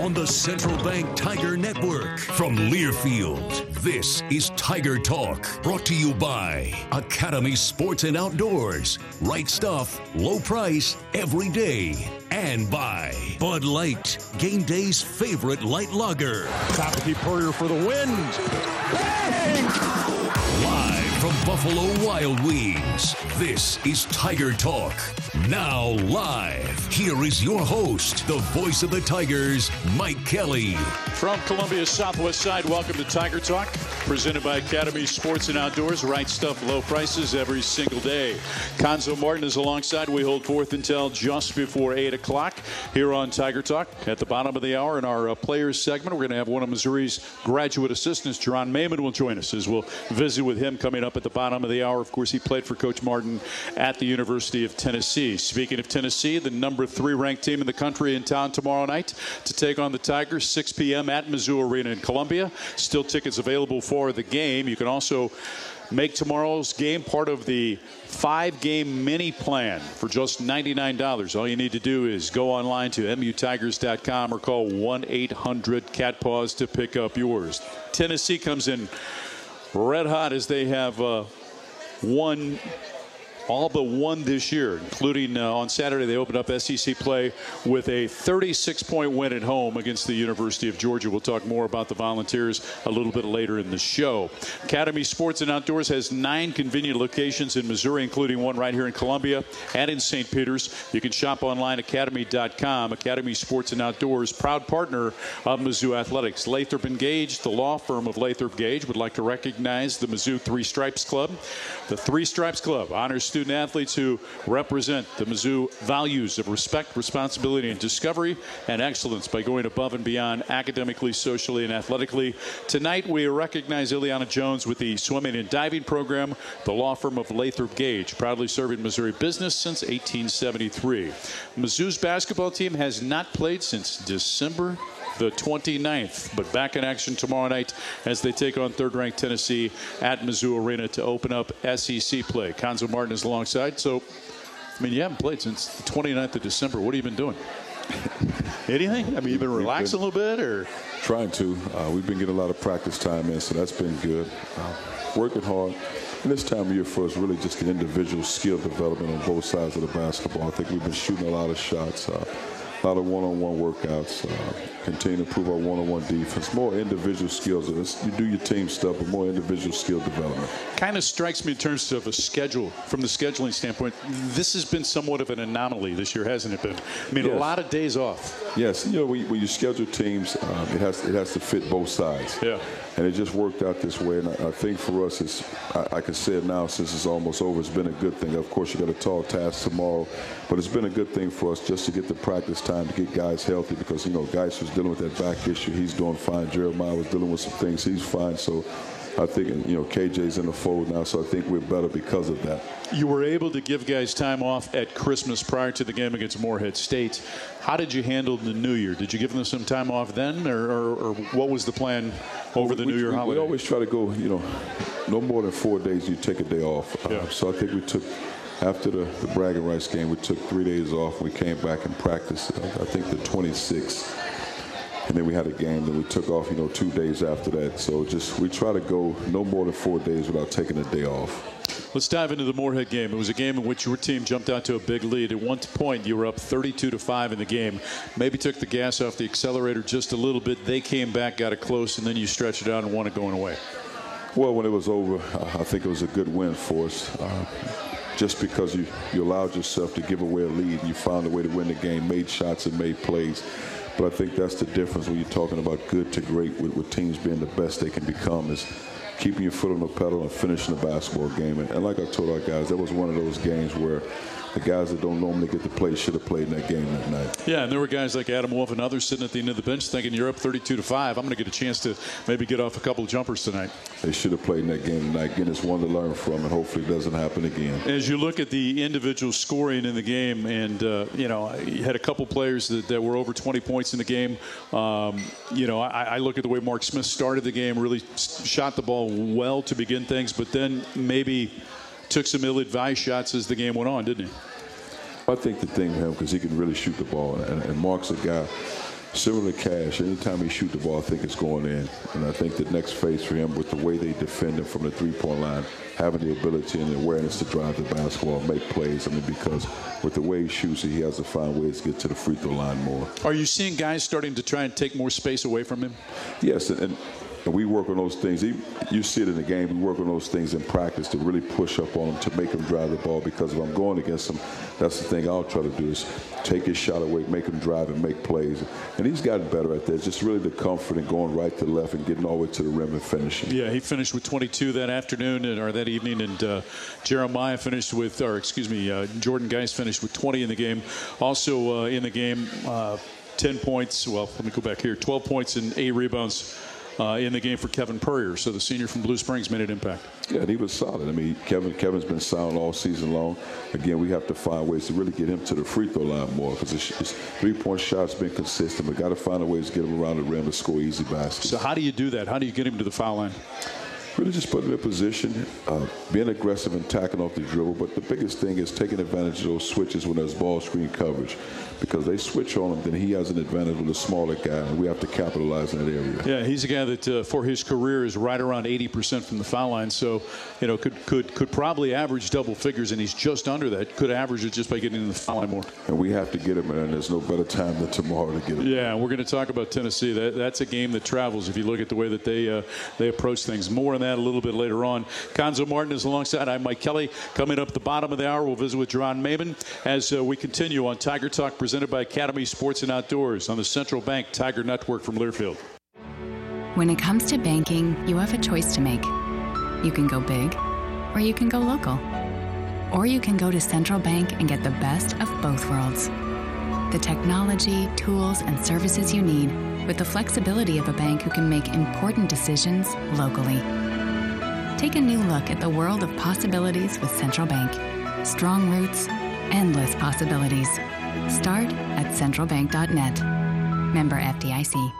On the Central Bank Tiger Network from Learfield, this is Tiger Talk, brought to you by Academy Sports and Outdoors. Right stuff, low price, every day. And by Bud Light, game day's favorite light lager. Top to keep Purrier for the win. Live from Buffalo Wild Wings, this is Tiger Talk. Now, live, here is your host, the voice of the Tigers, Mike Kelly. From Columbia's southwest side, welcome to Tiger Talk, presented by Academy Sports and Outdoors. Right stuff, low prices every single day. Cuonzo Martin is alongside. We hold forth until just before 8 o'clock here on Tiger Talk. At the bottom of the hour in our uh, players segment, we're going to have one of Missouri's graduate assistants, Jeronne Maymon, will join us as we'll visit with him coming up at the bottom of the hour. Of course, he played for Coach Martin at the University of Tennessee. Speaking of Tennessee, the number three ranked team in the country in town tomorrow night to take on the Tigers, 6 p.m. at Mizzou Arena in Columbia. Still tickets available for the game. You can also make tomorrow's game part of the five game mini plan for just $99. All you need to do is go online to mutigers.com or call 1 800 Cat Paws to pick up yours. Tennessee comes in red hot as they have uh, won all but one this year, including uh, on Saturday they opened up SEC play with a 36 point win at home against the University of Georgia. We'll talk more about the Volunteers a little bit later in the show. Academy Sports and Outdoors has nine convenient locations in Missouri, including one right here in Columbia and in St. Peter's. You can shop online academy.com. Academy Sports and Outdoors, proud partner of Mizzou Athletics. Lathrop Engaged, the law firm of Lathrop Gage, would like to recognize the Mizzou Three Stripes Club. The Three Stripes Club honors student athletes who represent the Mizzou values of respect, responsibility, and discovery and excellence by going above and beyond academically, socially, and athletically. Tonight, we recognize Ileana Jones with the swimming and diving program, the law firm of Lathrop Gage, proudly serving Missouri business since 1873. Mizzou's basketball team has not played since December the 29th. But back in action tomorrow night as they take on third ranked Tennessee at Mizzou Arena to open up SEC play. Cuonzo Martin is alongside. So, I mean, you haven't played since the 29th of December. What have you been doing? Anything? I mean, you've been relaxing a little bit or? Trying to. Uh, we've been getting a lot of practice time in, so that's been good. Uh, working hard. And this time of year for us, really just the individual skill development on both sides of the basketball. I think we've been shooting a lot of shots. Uh, a lot of one-on-one workouts. Uh, continue to improve our one-on-one defense. More individual skills. You do your team stuff, but more individual skill development. Kind of strikes me in terms of a schedule, from the scheduling standpoint. This has been somewhat of an anomaly this year, hasn't it been? I mean, yes. a lot of days off. Yes. You know, when, when you schedule teams, um, it has it has to fit both sides. Yeah. And it just worked out this way. And I, I think for us, it's I, I, can say it now since it's almost over. It's been a good thing. Of course, you got a tall task tomorrow, but it's been a good thing for us just to get the practice time to get guys healthy because you know guys was dealing with that back issue. He's doing fine. Jeremiah was dealing with some things. He's fine. So I think you know KJ's in the fold now, so I think we're better because of that. You were able to give guys time off at Christmas prior to the game against Morehead State. How did you handle the New Year? Did you give them some time off then, or, or, or what was the plan over the we, New Year we, holiday? We always try to go, you know, no more than four days. You take a day off. Uh, yeah. Uh, so I think we took after the, the bragging rights game, we took three days off. We came back and practiced. Uh, I think the 26th and then we had a game that we took off, you know, two days after that. So just we try to go no more than four days without taking a day off. Let's dive into the Morehead game. It was a game in which your team jumped out to a big lead. At one point, you were up 32 to five in the game. Maybe took the gas off the accelerator just a little bit. They came back, got it close, and then you stretched it out and won it going away. Well, when it was over, I think it was a good win for us. Uh, just because you, you allowed yourself to give away a lead and you found a way to win the game, made shots and made plays. But I think that's the difference when you're talking about good to great with, with teams being the best they can become is keeping your foot on the pedal and finishing the basketball game. And, and like I told our guys, that was one of those games where the guys that don't normally get to play should have played in that game that night. Yeah, and there were guys like Adam Wolf and others sitting at the end of the bench thinking, you're up 32 to 5. I'm going to get a chance to maybe get off a couple of jumpers tonight. They should have played in that game tonight. Again, it's one to learn from, and hopefully it doesn't happen again. As you look at the individual scoring in the game, and, uh, you know, you had a couple players that, that, were over 20 points in the game. Um, you know, I, I look at the way Mark Smith started the game, really shot the ball well to begin things, but then maybe took some ill-advised shots as the game went on, didn't he? I think the thing with him, because he can really shoot the ball, and, and Mark's a guy similar to Cash. Anytime he shoot the ball, I think it's going in. And I think the next phase for him, with the way they defend him from the three-point line, having the ability and the awareness to drive the basketball, make plays. I mean, because with the way he shoots, he has to find ways to get to the free throw line more. Are you seeing guys starting to try and take more space away from him? Yes, and, and and we work on those things. You see it in the game. We work on those things in practice to really push up on them to make them drive the ball. Because if I'm going against them, that's the thing I'll try to do is take his shot away, make him drive and make plays. And he's gotten better at that. It's just really the comfort in going right to left and getting all the way to the rim and finishing. Yeah, he finished with 22 that afternoon and, or that evening, and uh, Jeremiah finished with, or excuse me, uh, Jordan Geist finished with 20 in the game. Also uh, in the game, uh, 10 points. Well, let me go back here. 12 points and eight rebounds uh, in the game for Kevin Puryear. So the senior from Blue Springs made an impact. Yeah, and he was solid. I mean, Kevin Kevin's been solid all season long. Again, we have to find ways to really get him to the free throw line more because his, his three-point shot's been consistent. But got to find a way to get him around the rim to score easy baskets. So how do you do that? How do you get him to the foul line? Really just put him in position, uh, being aggressive and tackling off the dribble. But the biggest thing is taking advantage of those switches when there's ball screen coverage because they switch on him, then he has an advantage with a smaller guy, and we have to capitalize in that area. Yeah, he's a guy that uh, for his career is right around 80% from the foul line, so you know could could could probably average double figures, and he's just under that. Could average it just by getting in the foul line more. And we have to get him, and there's no better time than tomorrow to get him. Yeah, we're going to talk about Tennessee. That, that's a game that travels. If you look at the way that they uh, they approach things, more that a little bit later on. Cuonzo Martin is alongside. I'm Mike Kelly. Coming up the bottom of the hour, we'll visit with Jeronne Maymon as uh, we continue on Tiger Talk, presented by Academy Sports and Outdoors on the Central Bank Tiger Network from Learfield. When it comes to banking, you have a choice to make. You can go big, or you can go local. Or you can go to Central Bank and get the best of both worlds. The technology, tools, and services you need with the flexibility of a bank who can make important decisions locally. Take a new look at the world of possibilities with Central Bank. Strong roots, endless possibilities. Start at centralbank.net. Member FDIC.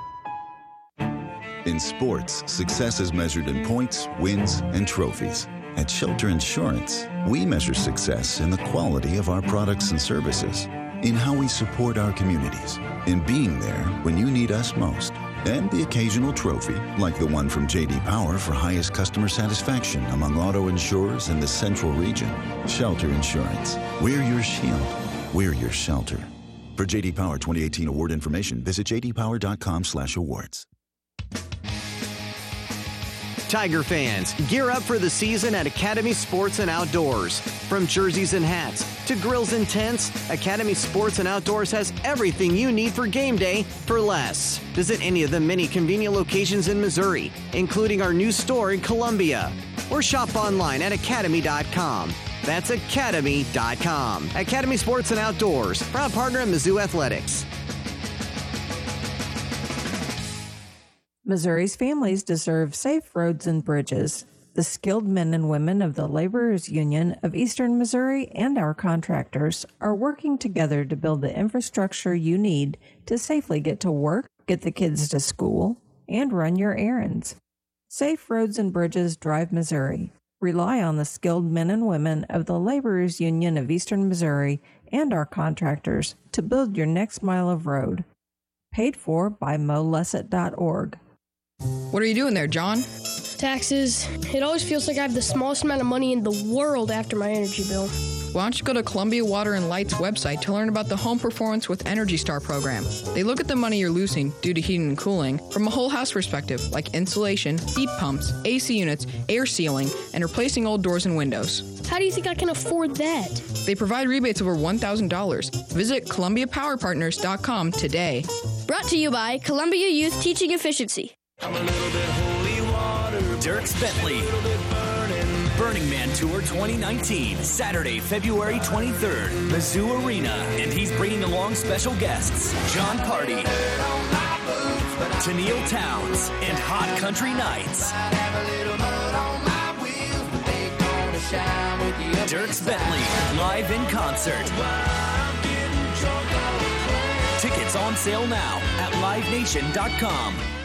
In sports, success is measured in points, wins, and trophies. At Shelter Insurance, we measure success in the quality of our products and services, in how we support our communities, in being there when you need us most, and the occasional trophy, like the one from JD Power for highest customer satisfaction among auto insurers in the central region. Shelter Insurance. We're your shield. We're your shelter. For JD Power 2018 award information, visit jdpower.com/awards. Tiger fans, gear up for the season at Academy Sports and Outdoors. From jerseys and hats to grills and tents, Academy Sports and Outdoors has everything you need for game day for less. Visit any of the many convenient locations in Missouri, including our new store in Columbia, or shop online at academy.com. That's academy.com. Academy Sports and Outdoors, proud partner of Mizzou Athletics. Missouri's families deserve safe roads and bridges. The skilled men and women of the Laborers Union of Eastern Missouri and our contractors are working together to build the infrastructure you need to safely get to work, get the kids to school, and run your errands. Safe roads and bridges drive Missouri. Rely on the skilled men and women of the Laborers Union of Eastern Missouri and our contractors to build your next mile of road. Paid for by molesset.org. What are you doing there, John? Taxes. It always feels like I have the smallest amount of money in the world after my energy bill. Why don't you go to Columbia Water and Light's website to learn about the Home Performance with Energy Star program? They look at the money you're losing due to heating and cooling from a whole house perspective, like insulation, heat pumps, AC units, air sealing, and replacing old doors and windows. How do you think I can afford that? They provide rebates over $1,000. Visit ColumbiaPowerPartners.com today. Brought to you by Columbia Youth Teaching Efficiency. Dierks Bentley. Burning Man Tour 2019, Saturday, February 23rd, Mizzou Arena. And he's bringing along special guests Jon Pardi, Tenille Townes, and Hot Country Knights. Dierks Bentley, live in concert. Tickets on sale now at livenation.com.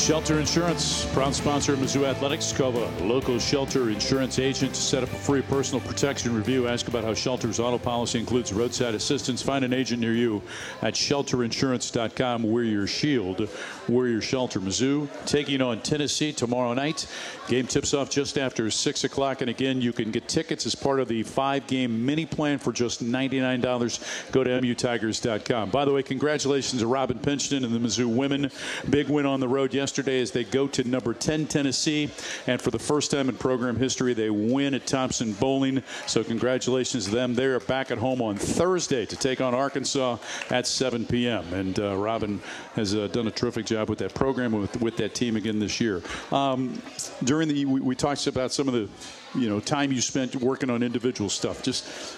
Shelter Insurance, proud sponsor of Mizzou Athletics. Call a local shelter insurance agent to set up a free personal protection review. Ask about how Shelter's auto policy includes roadside assistance. Find an agent near you at shelterinsurance.com. We're your shield. We're your shelter. Mizzou taking on Tennessee tomorrow night. Game tips off just after 6 o'clock. And again, you can get tickets as part of the five game mini plan for just $99. Go to mutigers.com. By the way, congratulations to Robin Pingeton and the Mizzou women. Big win on the road yesterday yesterday as they go to number 10 Tennessee, and for the first time in program history, they win at Thompson-Boling. So congratulations to them. They're back at home on Thursday to take on Arkansas at 7 p.m. And uh, Robin has uh, done a terrific job with that program with with that team again this year. Um, during the we, we talked about some of the you know time you spent working on individual stuff. Just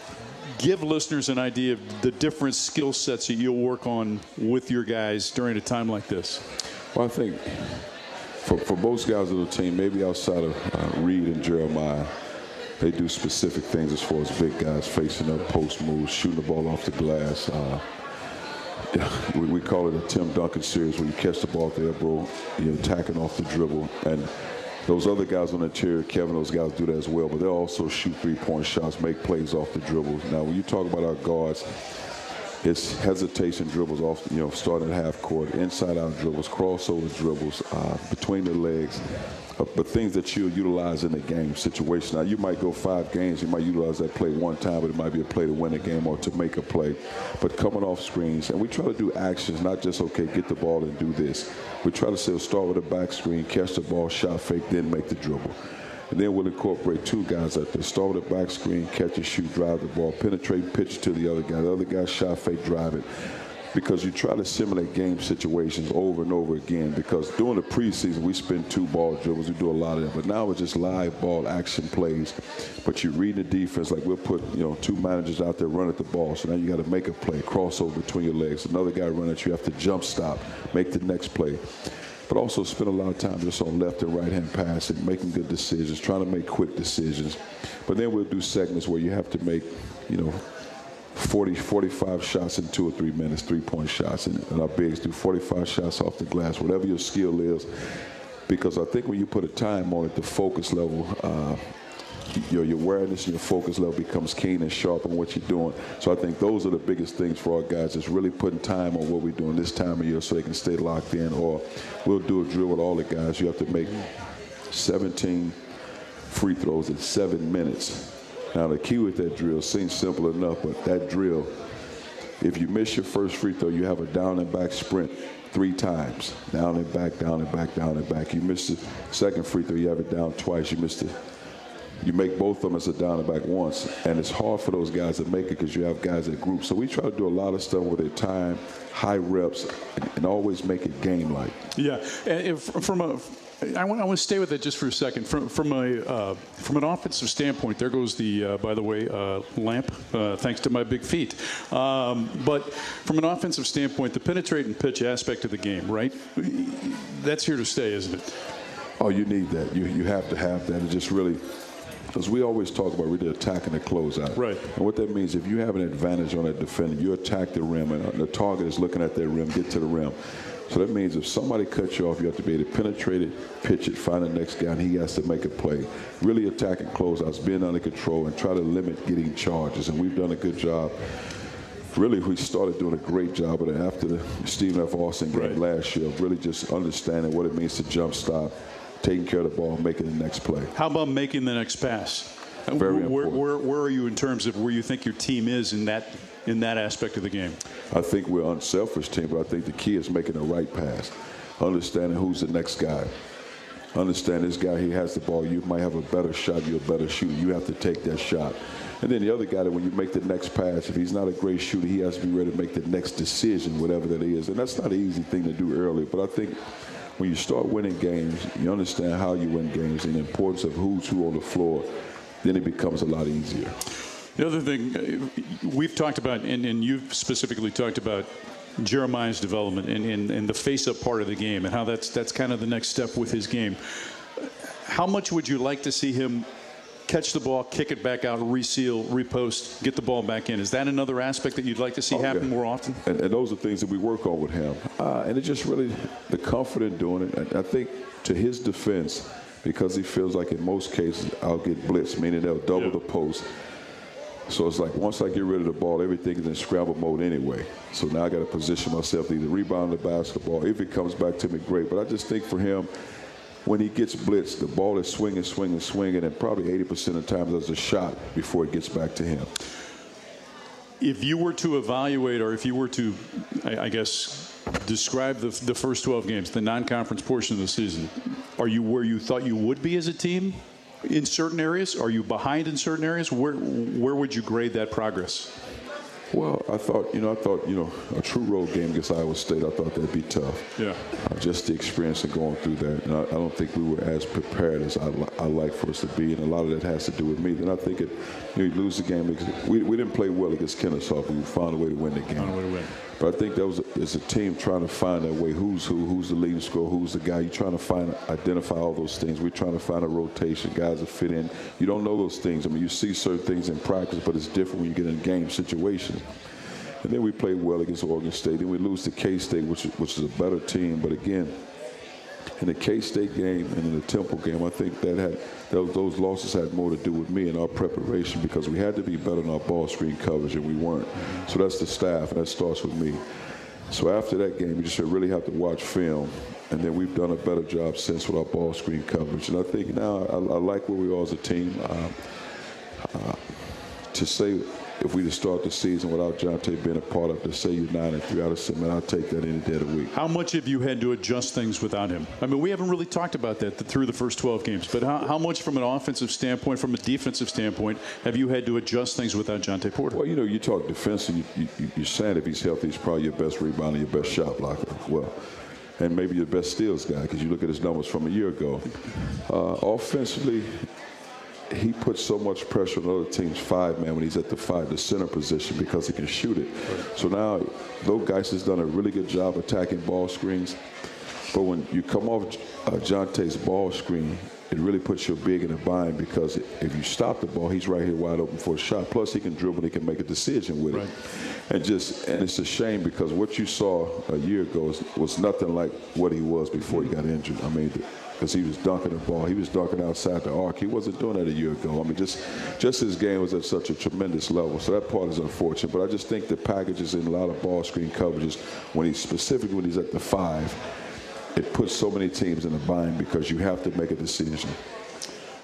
give listeners an idea of the different skill sets that you'll work on with your guys during a time like this. Well, I think for, for most guys on the team, maybe outside of uh, Reed and Jeremiah, they do specific things as far as big guys facing up, post moves, shooting the ball off the glass. Uh, we, we, call it a Tim Duncan series where you catch the ball there, bro, you're attacking off the dribble. And those other guys on the interior, Kevin, those guys do that as well, but they also shoot three-point shots, make plays off the dribble. Now, when you talk about our guards, it's hesitation dribbles off, you know, starting at half court, inside out dribbles, crossover dribbles, uh, between the legs, uh, but things that you'll utilize in the game situation. Now, you might go five games, you might utilize that play one time, but it might be a play to win a game or to make a play. But coming off screens, and we try to do actions, not just, okay, get the ball and do this. We try to say, start with a back screen, catch the ball, shot fake, then make the dribble. And then we'll incorporate two guys at the start with the back screen, catch and shoot, drive the ball, penetrate, pitch to the other guy. The other guy shot fake, drive it. Because you try to simulate game situations over and over again. Because during the preseason, we spend two ball dribbles. We do a lot of that. But now it's just live ball action plays. But you read the defense like we'll put you know two managers out there run at the ball. So now you got to make a play, crossover between your legs. Another guy run at you, you, have to jump stop, make the next play but also spend a lot of time just on left and right hand passing, making good decisions, trying to make quick decisions. But then we'll do segments where you have to make, you know, 40, 45 shots in two or three minutes, three point shots. And, and our bigs do 45 shots off the glass, whatever your skill is. Because I think when you put a time on it, the focus level uh, your, your awareness and your focus level becomes keen and sharp on what you're doing. So I think those are the biggest things for our guys is really putting time on what we're doing this time of year so they can stay locked in. Or we'll do a drill with all the guys. You have to make 17 free throws in seven minutes. Now, the key with that drill seems simple enough, but that drill, if you miss your first free throw, you have a down and back sprint three times. Down and back, down and back, down and back. You miss the second free throw, you have it down twice. You missed it. You make both of them as a down and back once, and it's hard for those guys to make it because you have guys that group. So we try to do a lot of stuff with their time, high reps, and, and always make it game-like. Yeah, and if, from a I want, I want to stay with that just for a second. From, from, a, uh, from an offensive standpoint, there goes the, uh, by the way, uh, lamp, uh, thanks to my big feet. Um, but from an offensive standpoint, the penetrate and pitch aspect of the game, right? That's here to stay, isn't it? Oh, you need that. You, you have to have that. It just really because we always talk about really attacking the closeout. Right. And what that means, if you have an advantage on that defender, you attack the rim, and uh, the target is looking at that rim, get to the rim. So that means if somebody cuts you off, you have to be able to penetrate it, pitch it, find the next guy, and he has to make a play. Really attacking closeouts, being under control, and try to limit getting charges. And we've done a good job. Really, we started doing a great job of it after the Stephen F. Austin game right. last year, really just understanding what it means to jump stop taking care of the ball, making the next play. How about making the next pass? Very where, important. Where, where, are you in terms of where you think your team is in that in that aspect of the game? I think we're an unselfish team, but I think the key is making the right pass, understanding who's the next guy. Understand this guy, he has the ball. You might have a better shot, you're a better shooter. You have to take that shot. And then the other guy that when you make the next pass, if he's not a great shooter, he has to be ready to make the next decision, whatever that is. And that's not an easy thing to do early, but I think when you start winning games, you understand how you win games and the importance of who's who on the floor, then it becomes a lot easier. The other thing uh, we've talked about, and, and you've specifically talked about Jeremiah's development and, and, and the face-up part of the game and how that's that's kind of the next step with his game. How much would you like to see him catch the ball, kick it back out, reseal, repost, get the ball back in. Is that another aspect that you'd like to see oh, happen yeah. more often? And, and, those are things that we work on with him. Uh, and it's just really the comfort in doing it. And I think to his defense, because he feels like in most cases I'll get blitzed, meaning they'll double yeah. the post. So it's like once I get rid of the ball, everything is in scramble mode anyway. So now I got to position myself to either rebound the basketball. If it comes back to me, great. But I just think for him, when he gets blitzed, the ball is swinging, swinging, swinging, and probably 80% of the time there's a shot before it gets back to him. If you were to evaluate, or if you were to, I, I guess, describe the, the first 12 games, the non-conference portion of the season, are you where you thought you would be as a team in certain areas? Are you behind in certain areas? Where where would you grade that progress? Well, I thought, you know, I thought, you know, a true road game against Iowa State, I thought that'd be tough. Yeah. Uh, just the experience of going through that. And I, I, don't think we were as prepared as I, I like for us to be. And a lot of that has to do with me. Then I think it, you, know, you lose the game. We, we didn't play well against Kennesaw, but we found a way to win the game. Found a way to win. But I think that was as a team trying to find that way. Who's who? Who's the leading scorer? Who's the guy? You're trying to find, identify all those things. We're trying to find a rotation, guys that fit in. You don't know those things. I mean, you see certain things in practice, but it's different when you get in a game situations. And then we played well against Oregon State. Then we lose to K-State, which, which is a better team. But again, in the K-State game and in the Temple game, I think that had those, losses had more to do with me and our preparation because we had to be better in our ball screen coverage and we weren't. So that's the staff, and that starts with me. So after that game, we just really have to watch film, and then we've done a better job since with our ball screen coverage. And I think now I, I like where we are as a team. Uh, uh, to say if we just start the season without Jontay being a part of to say and three out of seven, I'll take that any day of the week. How much have you had to adjust things without him? I mean, we haven't really talked about that through the first 12 games, but how, how much from an offensive standpoint, from a defensive standpoint, have you had to adjust things without Jontay Porter? Well, you know, you talk defense, and you, you, you're saying if he's healthy, he's probably your best rebounder, your best shot blocker. Well, and maybe your best steals guy because you look at his numbers from a year ago. Uh, offensively, he puts so much pressure on other teams' five man when he's at the five, the center position, because he can shoot it. Right. So now, though Geist has done a really good job attacking ball screens, but when you come off uh, Jontay's ball screen, it really puts your big in a bind because if you stop the ball, he's right here wide open for a shot. Plus, he can dribble, he can make a decision with right. it. And just, and it's a shame because what you saw a year ago was, was nothing like what he was before he got injured. I mean, because he was dunking the ball. He was dunking outside the arc. He wasn't doing that a year ago. I mean, just just his game was at such a tremendous level. So that part is unfortunate. But I just think the packages in a lot of ball screen coverages when he's specifically when he's at the five, it puts so many teams in a bind because you have to make a decision.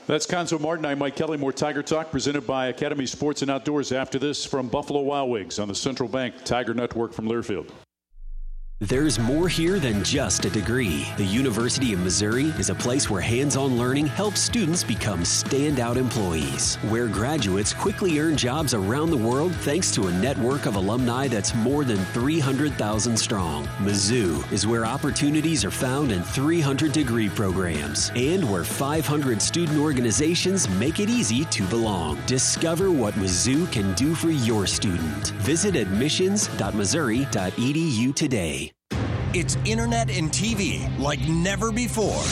That's Cuonzo Martin. I'm Mike Kelly. More Tiger Talk presented by Academy Sports and Outdoors after this from Buffalo Wild Wings on the Central Bank Tiger Network from Learfield. There's more here than just a degree. The University of Missouri is a place where hands on learning helps students become standout employees, where graduates quickly earn jobs around the world thanks to a network of alumni that's more than 300,000 strong. Mizzou is where opportunities are found in 300 degree programs and where 500 student organizations make it easy to belong. Discover what Mizzou can do for your student. Visit admissions.missouri.edu today. It's internet and TV like never before.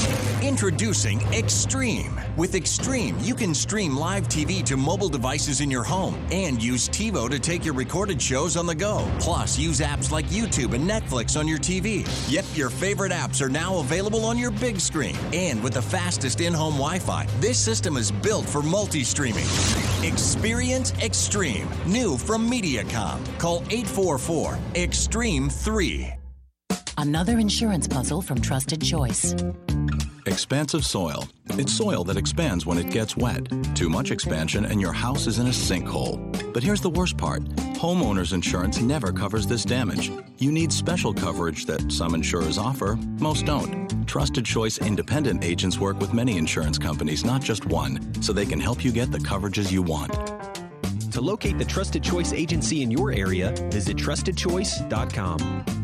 Introducing Xtream. With Xtream, you can stream live TV to mobile devices in your home and use TiVo to take your recorded shows on the go. Plus, use apps like YouTube and Netflix on your TV. Yep, your favorite apps are now available on your big screen. And with the fastest in home Wi Fi, this system is built for multi streaming. Experience Xtream. New from Mediacom. Call 844 Extreme 3. Another insurance puzzle from Trusted Choice. Expansive soil. It's soil that expands when it gets wet. Too much expansion and your house is in a sinkhole. But here's the worst part homeowners insurance never covers this damage. You need special coverage that some insurers offer, most don't. Trusted Choice independent agents work with many insurance companies, not just one, so they can help you get the coverages you want. To locate the Trusted Choice agency in your area, visit trustedchoice.com.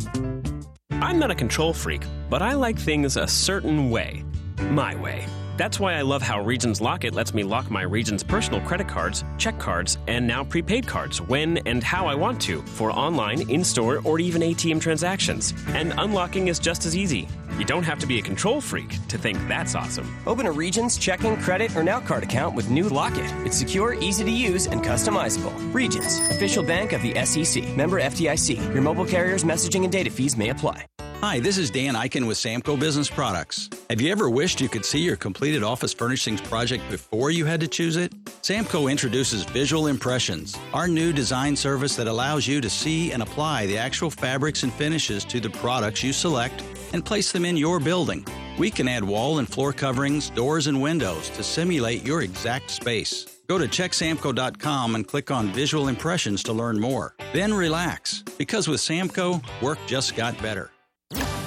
I'm not a control freak, but I like things a certain way. My way. That's why I love how Regions Lock It lets me lock my Regions personal credit cards, check cards, and now prepaid cards when and how I want to for online, in store, or even ATM transactions. And unlocking is just as easy. You don't have to be a control freak to think that's awesome. Open a Regions checking, credit, or now card account with new Lock It. It's secure, easy to use, and customizable. Regions, official bank of the SEC. Member FDIC. Your mobile carrier's messaging and data fees may apply. Hi, this is Dan Eichen with Samco Business Products. Have you ever wished you could see your completed office furnishings project before you had to choose it? Samco introduces Visual Impressions, our new design service that allows you to see and apply the actual fabrics and finishes to the products you select and place them in your building. We can add wall and floor coverings, doors, and windows to simulate your exact space. Go to checksamco.com and click on Visual Impressions to learn more. Then relax, because with Samco, work just got better.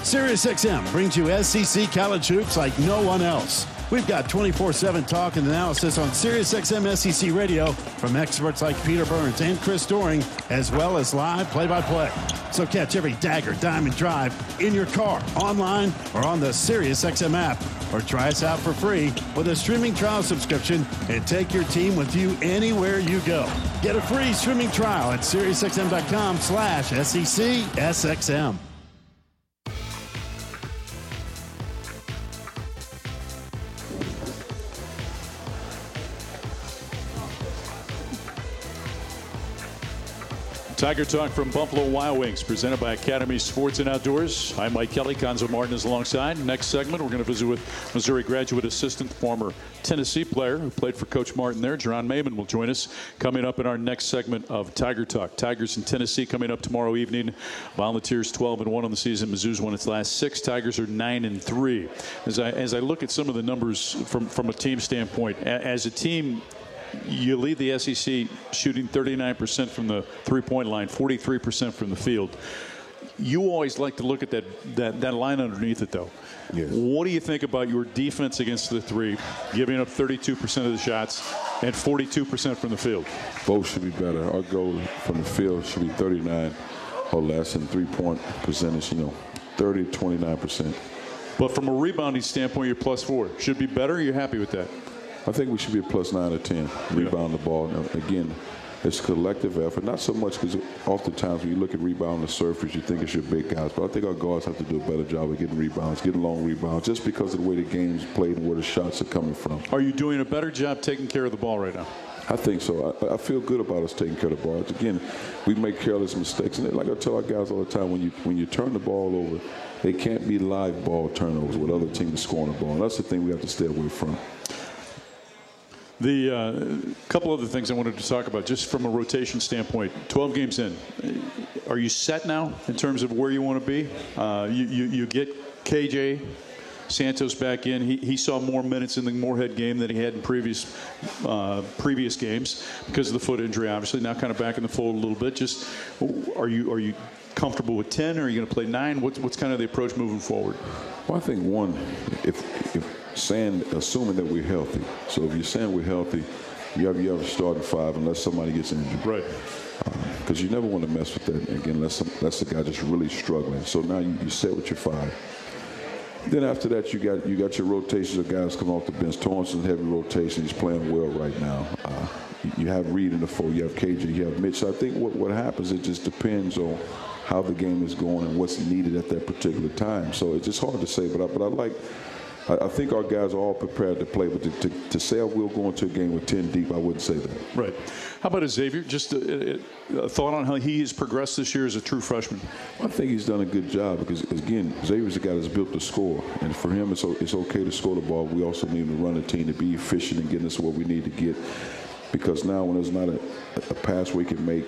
SiriusXM brings you SEC college hoops like no one else. We've got 24 7 talk and analysis on SiriusXM SEC radio from experts like Peter Burns and Chris Doering, as well as live play by play. So catch every dagger, diamond drive in your car, online, or on the SiriusXM app. Or try us out for free with a streaming trial subscription and take your team with you anywhere you go. Get a free streaming trial at SiriusXM.com slash SEC SXM. Tiger Talk from Buffalo Wild Wings, presented by Academy Sports and Outdoors. I'm Mike Kelly. Cuonzo Martin is alongside. Next segment, we're going to visit with Missouri graduate assistant, former Tennessee player who played for Coach Martin there. Jeronne Maymon will join us coming up in our next segment of Tiger Talk. Tigers in Tennessee coming up tomorrow evening. Volunteers 12 and 1 on the season. Mizzou's won its last six. Tigers are 9 and 3. As I, as I look at some of the numbers from, from a team standpoint, as a team, you lead the SEC shooting 39% from the three point line, 43% from the field. You always like to look at that, that, that line underneath it, though. Yes. What do you think about your defense against the three, giving up 32% of the shots and 42% from the field? Both should be better. Our goal from the field should be 39 or less, and three point percentage, you know, 30 to 29%. But from a rebounding standpoint, you're plus four. Should be better. You're happy with that? I think we should be a plus nine or ten. Rebound the ball. Now, again, it's collective effort. Not so much because oftentimes when you look at rebound on the surface, you think it's your big guys. But I think our guards have to do a better job of getting rebounds, getting long rebounds, just because of the way the game's played and where the shots are coming from. Are you doing a better job taking care of the ball right now? I think so. I, I, feel good about us taking care of the ball. Again, we make careless mistakes, and like I tell our guys all the time, when you when you turn the ball over, they can't be live ball turnovers with other teams scoring the ball. And that's the thing we have to stay away from. The uh, couple other things I wanted to talk about, just from a rotation standpoint. 12 games in, are you set now in terms of where you want to be? Uh, you, you, you, get KJ Santos back in. He, he saw more minutes in the Morehead game than he had in previous uh, previous games because of the foot injury. Obviously, now kind of back in the fold a little bit. Just are you are you comfortable with 10 or are you going to play 9 what's, what's kind of the approach moving forward well i think one if, if saying assuming that we're healthy so if you're saying we're healthy you have you have a starting five unless somebody gets injured right because um, you never want to mess with that again unless, some, unless the guy just really struggling so now you, you set with your five then after that, you got you got your rotations of guys coming off the bench. Torrenson's heavy rotation. He's playing well right now. Uh, you have Reed in the four. You have KJ. You have Mitch. So I think what, what happens, it just depends on how the game is going and what's needed at that particular time. So it's just hard to say. But I, but I like I, I think our guys are all prepared to play, but to, to, to, say oh, we'll go into a game with 10 deep, I wouldn't say that. Right. How about Xavier? Just a, a, thought on how he has progressed this year as a true freshman. I think he's done a good job because, again, Xavier's a guy that's built to score. And for him, it's, it's okay to score the ball. We also need him to run the team to be efficient and get us what we need to get. Because now when there's not a, a pass we can make,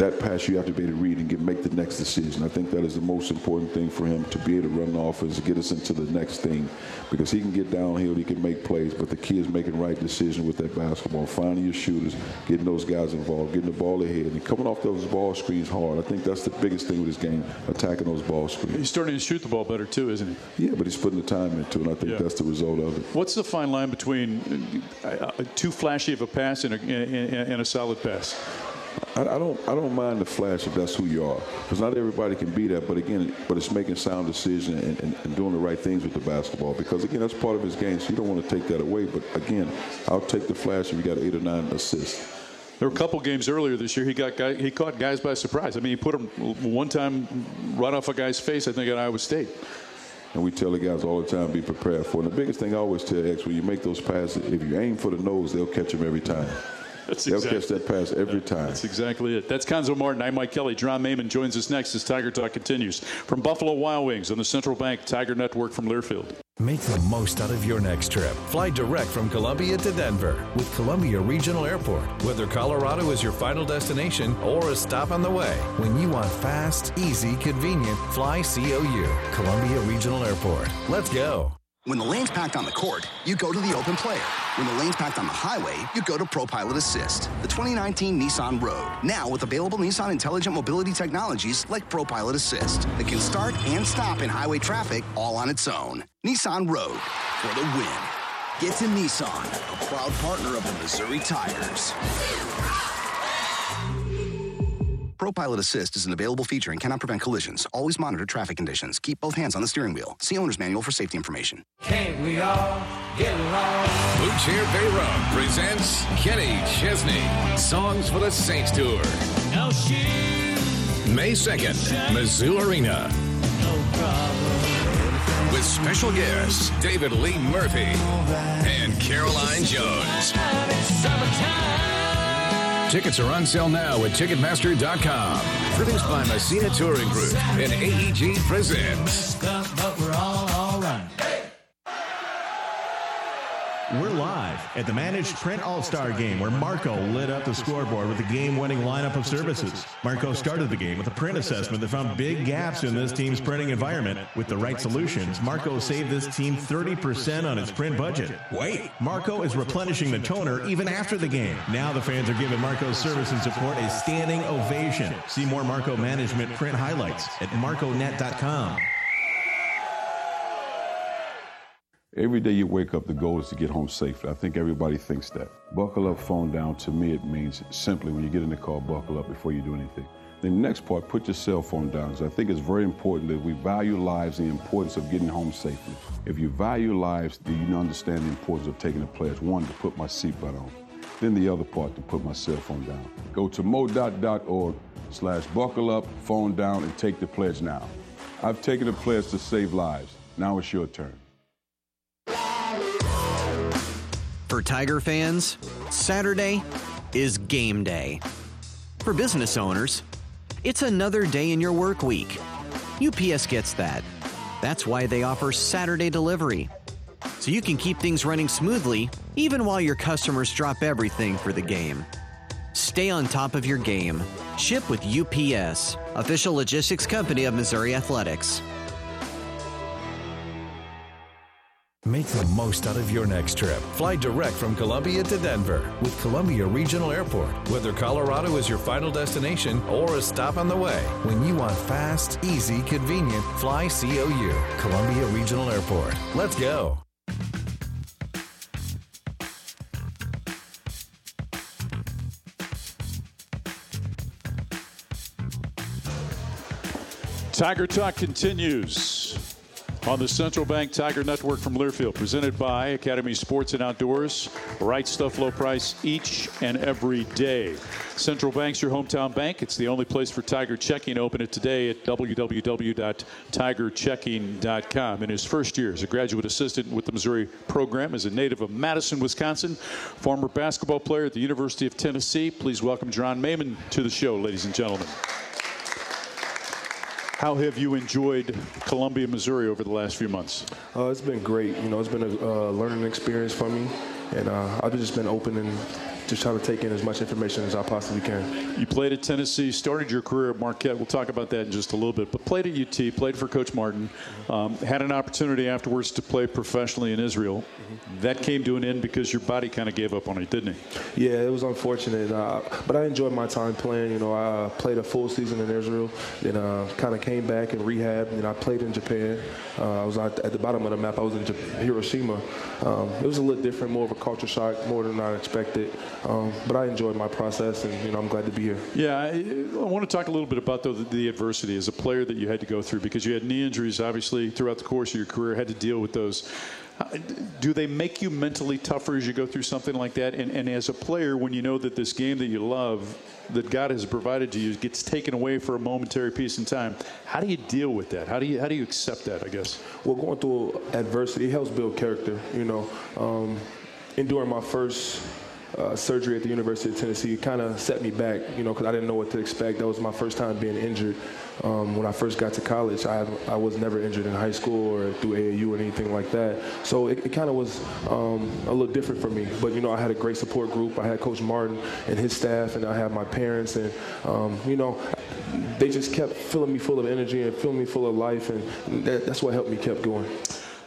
that pass you have to be able to read and get, make the next decision. I think that is the most important thing for him to be able to run the offense, get us into the next thing, because he can get downhill, he can make plays, but the key is making right decision with that basketball, finding your shooters, getting those guys involved, getting the ball ahead, and coming off those ball screens hard. I think that's the biggest thing with this game, attacking those ball screens. He's starting to shoot the ball better too, isn't he? Yeah, but he's putting the time into it, and I think yeah. that's the result of it. What's the fine line between uh, uh too flashy of a pass and a, and a solid pass? I, I, don't I don't mind the flash if that's who you are because not everybody can be that but again but it's making sound decisions and, and, and, doing the right things with the basketball because again that's part of his game so you don't want to take that away but again I'll take the flash if you got eight or nine assists. There were a couple games earlier this year. He got guy, he caught guys by surprise. I mean, he put him one time right off a guy's face. I think at Iowa State. And we tell the guys all the time, be prepared for. it. And the biggest thing I always tell X, when you make those passes, if you aim for the nose, they'll catch them every time. That's They'll exactly, catch that pass every time. That's exactly it. That's Cuonzo Martin. I'm Mike Kelly. John Maymon joins us next as Tiger Talk continues. From Buffalo Wild Wings on the Central Bank Tiger Network from Learfield. Make the most out of your next trip. Fly direct from Columbia to Denver with Columbia Regional Airport. Whether Colorado is your final destination or a stop on the way, when you want fast, easy, convenient, fly COU. Columbia Regional Airport. Let's go. When the lane's packed on the court, you go to the open player. When the lane's packed on the highway, you go to ProPilot Assist, the 2019 Nissan Rogue. Now with available Nissan intelligent mobility technologies like ProPilot Assist that can start and stop in highway traffic all on its own. Nissan Rogue for the win. Get to Nissan, a proud partner of the Missouri Tigers. ProPilot Assist is an available feature and cannot prevent collisions. Always monitor traffic conditions. Keep both hands on the steering wheel. See owner's manual for safety information. Can't we all get along? Blue Chair Bay Rum presents Kenny Chesney. Songs for the Saints Tour. No shoes. May 2nd, Mizzou Arena. No problem. With special guests David Lee Murphy and Caroline Jones. Tickets are on sale now at Ticketmaster.com. Produced by Messina Touring Group and AEG presents. We're live at the Managed Print All Star game where Marco lit up the scoreboard with a game winning lineup of services. Marco started the game with a print assessment that found big gaps in this team's printing environment. With the right solutions, Marco saved this team 30% on its print budget. Wait, Marco is replenishing the toner even after the game. Now the fans are giving Marco's service and support a standing ovation. See more Marco Management print highlights at marconet.com. Every day you wake up, the goal is to get home safely. I think everybody thinks that. Buckle up, phone down. To me, it means simply when you get in the car, buckle up before you do anything. The next part, put your cell phone down. Because I think it's very important that we value lives the importance of getting home safely. If you value lives, then you understand the importance of taking the pledge. One, to put my seatbelt on. Then the other part, to put my cell phone down. Go to modot.org slash buckle up, phone down, and take the pledge now. I've taken the pledge to save lives. Now it's your turn. For Tiger fans, Saturday is game day. For business owners, it's another day in your work week. UPS gets that. That's why they offer Saturday delivery. So you can keep things running smoothly even while your customers drop everything for the game. Stay on top of your game. Ship with UPS, official logistics company of Missouri Athletics. Make the most out of your next trip. Fly direct from Columbia to Denver with Columbia Regional Airport. Whether Colorado is your final destination or a stop on the way, when you want fast, easy, convenient, fly COU. Columbia Regional Airport. Let's go. Tiger Talk continues on the Central Bank Tiger Network from Learfield, presented by Academy Sports and Outdoors. Right stuff, low price each and every day. Central Bank's your hometown bank. It's the only place for Tiger checking. Open it today at www.tigerchecking.com. In his first year as a graduate assistant with the Missouri program, as a native of Madison, Wisconsin, former basketball player at the University of Tennessee. Please welcome Jeronne Maymon to the show, ladies and gentlemen. How have you enjoyed Columbia, Missouri over the last few months? Uh, it's been great. You know, it's been a uh, learning experience for me, and uh, I've just been open and just trying to take in as much information as I possibly can. You played at Tennessee, started your career at Marquette. We'll talk about that in just a little bit. But played at UT, played for Coach Martin, um, had an opportunity afterwards to play professionally in Israel. Mm-hmm. That came to an end because your body kind of gave up on it, didn't it? Yeah, it was unfortunate, uh, but I enjoyed my time playing. You know, I played a full season in Israel, then uh, kind of came back and rehab. And I played in Japan. Uh, I was at the bottom of the map. I was in Hiroshima. Um, it was a little different, more of a culture shock, more than I expected. Um, but I enjoyed my process, and you know I'm glad to be here. Yeah, I, I want to talk a little bit about the, the, adversity as a player that you had to go through because you had knee injuries, obviously, throughout the course of your career, had to deal with those. Do they make you mentally tougher as you go through something like that? And, and as a player, when you know that this game that you love, that God has provided to you, gets taken away for a momentary piece in time, how do you deal with that? How do you how do you accept that? I guess. Well, going through adversity helps build character. You know, um, enduring my first uh, surgery at the University of Tennessee kind of set me back, you know, because I didn't know what to expect. That was my first time being injured. Um, when I first got to college, I, I was never injured in high school or through AAU or anything like that. So it, it kind of was um, a little different for me. But, you know, I had a great support group. I had Coach Martin and his staff, and I had my parents. And, um, you know, they just kept filling me full of energy and filling me full of life. And that, that's what helped me keep going.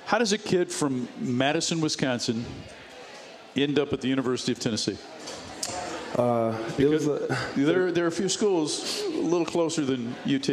How does a kid from Madison, Wisconsin, end up at the University of Tennessee? Uh, a, there, there are a few schools a little closer than UT.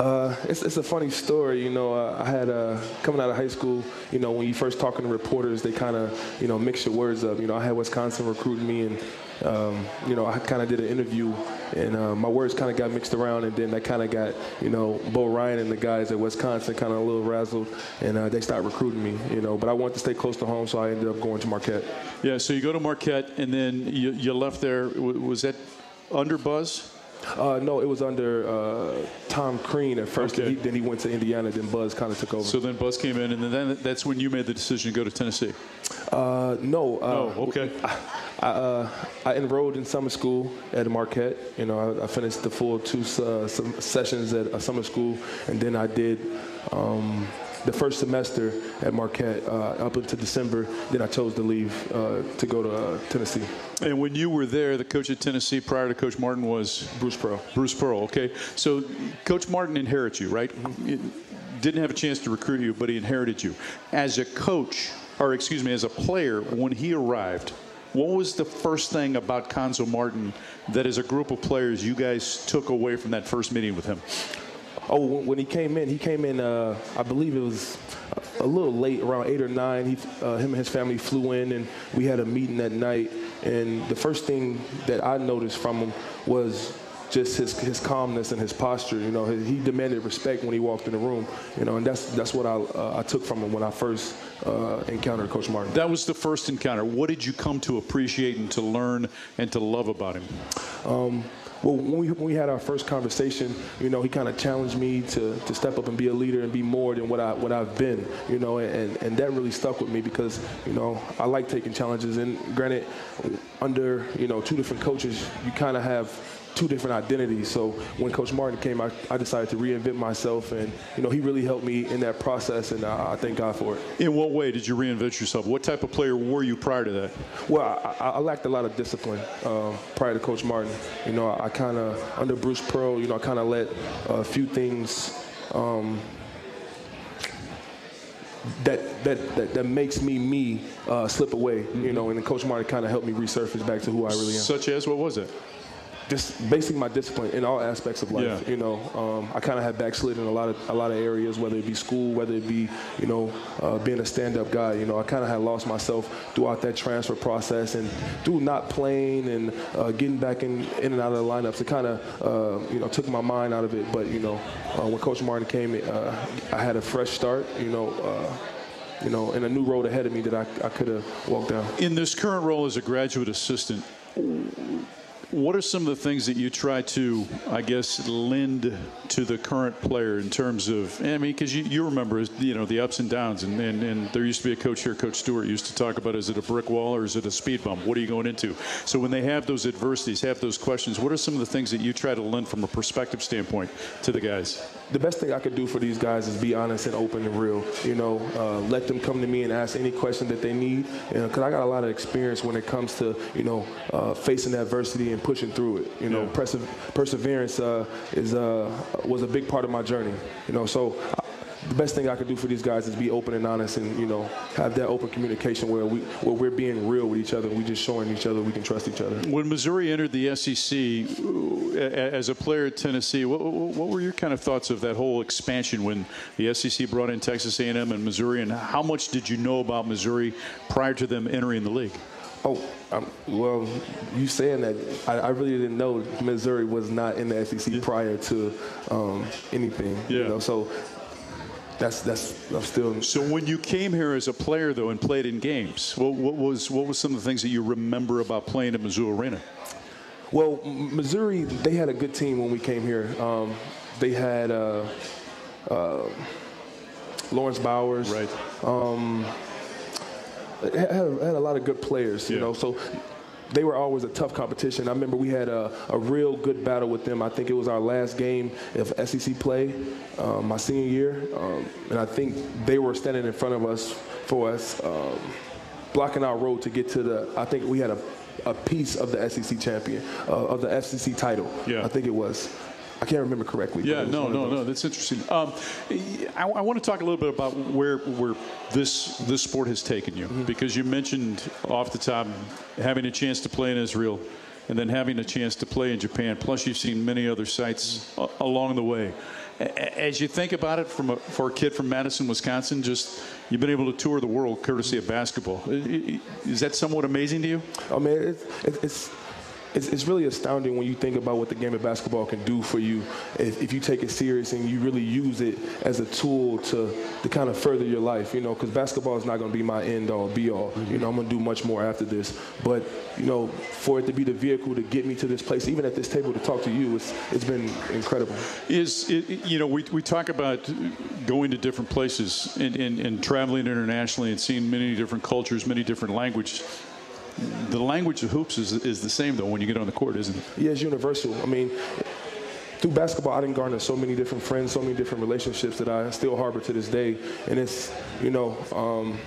Uh, it's, it's a funny story, you know. Uh, I had uh, coming out of high school, you know, when you first talking to reporters, they kind of, you know, mix your words up. You know, I had Wisconsin recruiting me, and um, you know, I kind of did an interview, and uh, my words kind of got mixed around, and then I kind of got, you know, Bo Ryan and the guys at Wisconsin kind of a little razzled, and uh, they started recruiting me, you know. But I wanted to stay close to home, so I ended up going to Marquette. Yeah, so you go to Marquette, and then you, you left there. Was that under Buzz? Uh, no, it was under uh, Tom Crean at first. Okay. He, then he went to Indiana. Then Buzz kind of took over. So then Buzz came in, and then that's when you made the decision to go to Tennessee. Uh, no. oh, okay. I, uh, I, enrolled in summer school at Marquette. You know, I, I finished the full two uh, sessions at a summer school, and then I did. Um, the first semester at Marquette uh, up until December. Then I chose to leave uh, to go to uh, Tennessee. And when you were there, the coach at Tennessee prior to Coach Martin was Bruce Pearl. Bruce Pearl. Okay, so Coach Martin inherits you, right? Mm-hmm. Didn't have a chance to recruit you, but he inherited you. As a coach, or excuse me, as a player, when he arrived, what was the first thing about Cuonzo Martin that, as a group of players, you guys took away from that first meeting with him? Oh, when he came in, he came in. Uh, I believe it was a little late, around eight or nine. He, uh, him and his family flew in, and we had a meeting that night. And the first thing that I noticed from him was just his his calmness and his posture. You know, he demanded respect when he walked in the room. You know, and that's that's what I uh, I took from him when I first uh, encountered Coach Martin. That was the first encounter. What did you come to appreciate and to learn and to love about him? Um, well, when we, when we had our first conversation, you know, he kind of challenged me to, to step up and be a leader and be more than what I what I've been, you know, and, and that really stuck with me because, you know, I like taking challenges. And granted, under you know two different coaches, you kind of have two different identities. So when Coach Martin came, I, I, decided to reinvent myself, and you know he really helped me in that process, and I, I thank God for it. In what way did you reinvent yourself? What type of player were you prior to that? Well, I, I lacked a lot of discipline um, prior to Coach Martin. You know, I, kind of under Bruce Pearl, you know, I kind of let a few things. Um, that that that, that makes me me uh, slip away. Mm-hmm. You know, and then Coach Martin kind of helped me resurface back to who I really am. Such as what was it? Just basically my discipline in all aspects of life. Yeah. You know, um, I kind of had backslid in a lot of a lot of areas, whether it be school, whether it be you know uh, being a stand-up guy. You know, I kind of had lost myself throughout that transfer process and through not playing and uh, getting back in in and out of the lineups. It kind of uh, you know took my mind out of it. But you know, uh, when Coach Martin came, uh, I had a fresh start. You know. Uh, you know, and a new road ahead of me that I, I could have walked down. In this current role as a graduate assistant, what are some of the things that you try to, I guess, lend to the current player in terms of, I mean, because you, you remember, you know, the ups and downs, and, and, and there used to be a coach here, Coach Stewart, used to talk about, is it a brick wall or is it a speed bump? What are you going into? So when they have those adversities, have those questions, what are some of the things that you try to lend from a perspective standpoint to the guys? The best thing I could do for these guys is be honest and open and real. You know, uh, let them come to me and ask any question that they need. Because I got a lot of experience when it comes to you know uh, facing adversity and pushing through it. You know, Yeah. perse- perseverance uh, is uh, was a big part of my journey. You know, so. I, the best thing I could do for these guys is be open and honest, and you know, have that open communication where we where we're being real with each other. We're just showing each other we can trust each other. When Missouri entered the SEC uh, as a player at Tennessee, what, what were your kind of thoughts of that whole expansion when the SEC brought in Texas A&M and Missouri, and how much did you know about Missouri prior to them entering the league? Oh, um, well, you saying that, I, I really didn't know Missouri was not in the SEC prior to um, anything. You know, so that's that's I'm still. So when you came here as a player, though, and played in games, what, what was what was some of the things that you remember about playing at Mizzou Arena? Well, Missouri, they had a good team when we came here. Um, they had uh, uh, Laurence Bowers. Right. Um, had, had a- had a lot of good players, you know. So they were always a tough competition. I remember we had a, a real good battle with them. I think it was our last game of SEC play, um, my senior year, um, and I think they were standing in front of us for us, um, blocking our road to get to the. I think we had a, a piece of the SEC champion uh, of the SEC title. Yeah. I think it was. I can't remember correctly. Yeah, no, no, no. That's interesting. Um, I, I want to talk a little bit about where where this this sport has taken you, Mm-hmm. because you mentioned off the top having a chance to play in Israel, and then having a chance to play in Japan. Plus, you've seen many other sites a- along the way. A- As you think about it, from a, for a kid from Madison, Wisconsin, just you've been able to tour the world courtesy of basketball. Is that somewhat amazing to you? I mean, it's, it's, it's, it's, really astounding when you think about what the game of basketball can do for you if, if you take it serious and you really use it as a tool to, to kind of further your life, you know, because basketball is not going to be my end all be all. You know, I'm going to do much more after this. But, you know, for it to be the vehicle to get me to this place, even at this table to talk to you, it's, it's been incredible. is it- you know we, we talk about going to different places and, and, and traveling internationally and seeing many different cultures many different languages the language of hoops is, is the same though when you get on the court isn't it Yeah, it's universal. I mean, through basketball, I didn't garner so many different friends, so many different relationships that I still harbor to this day. And it's, you know, um,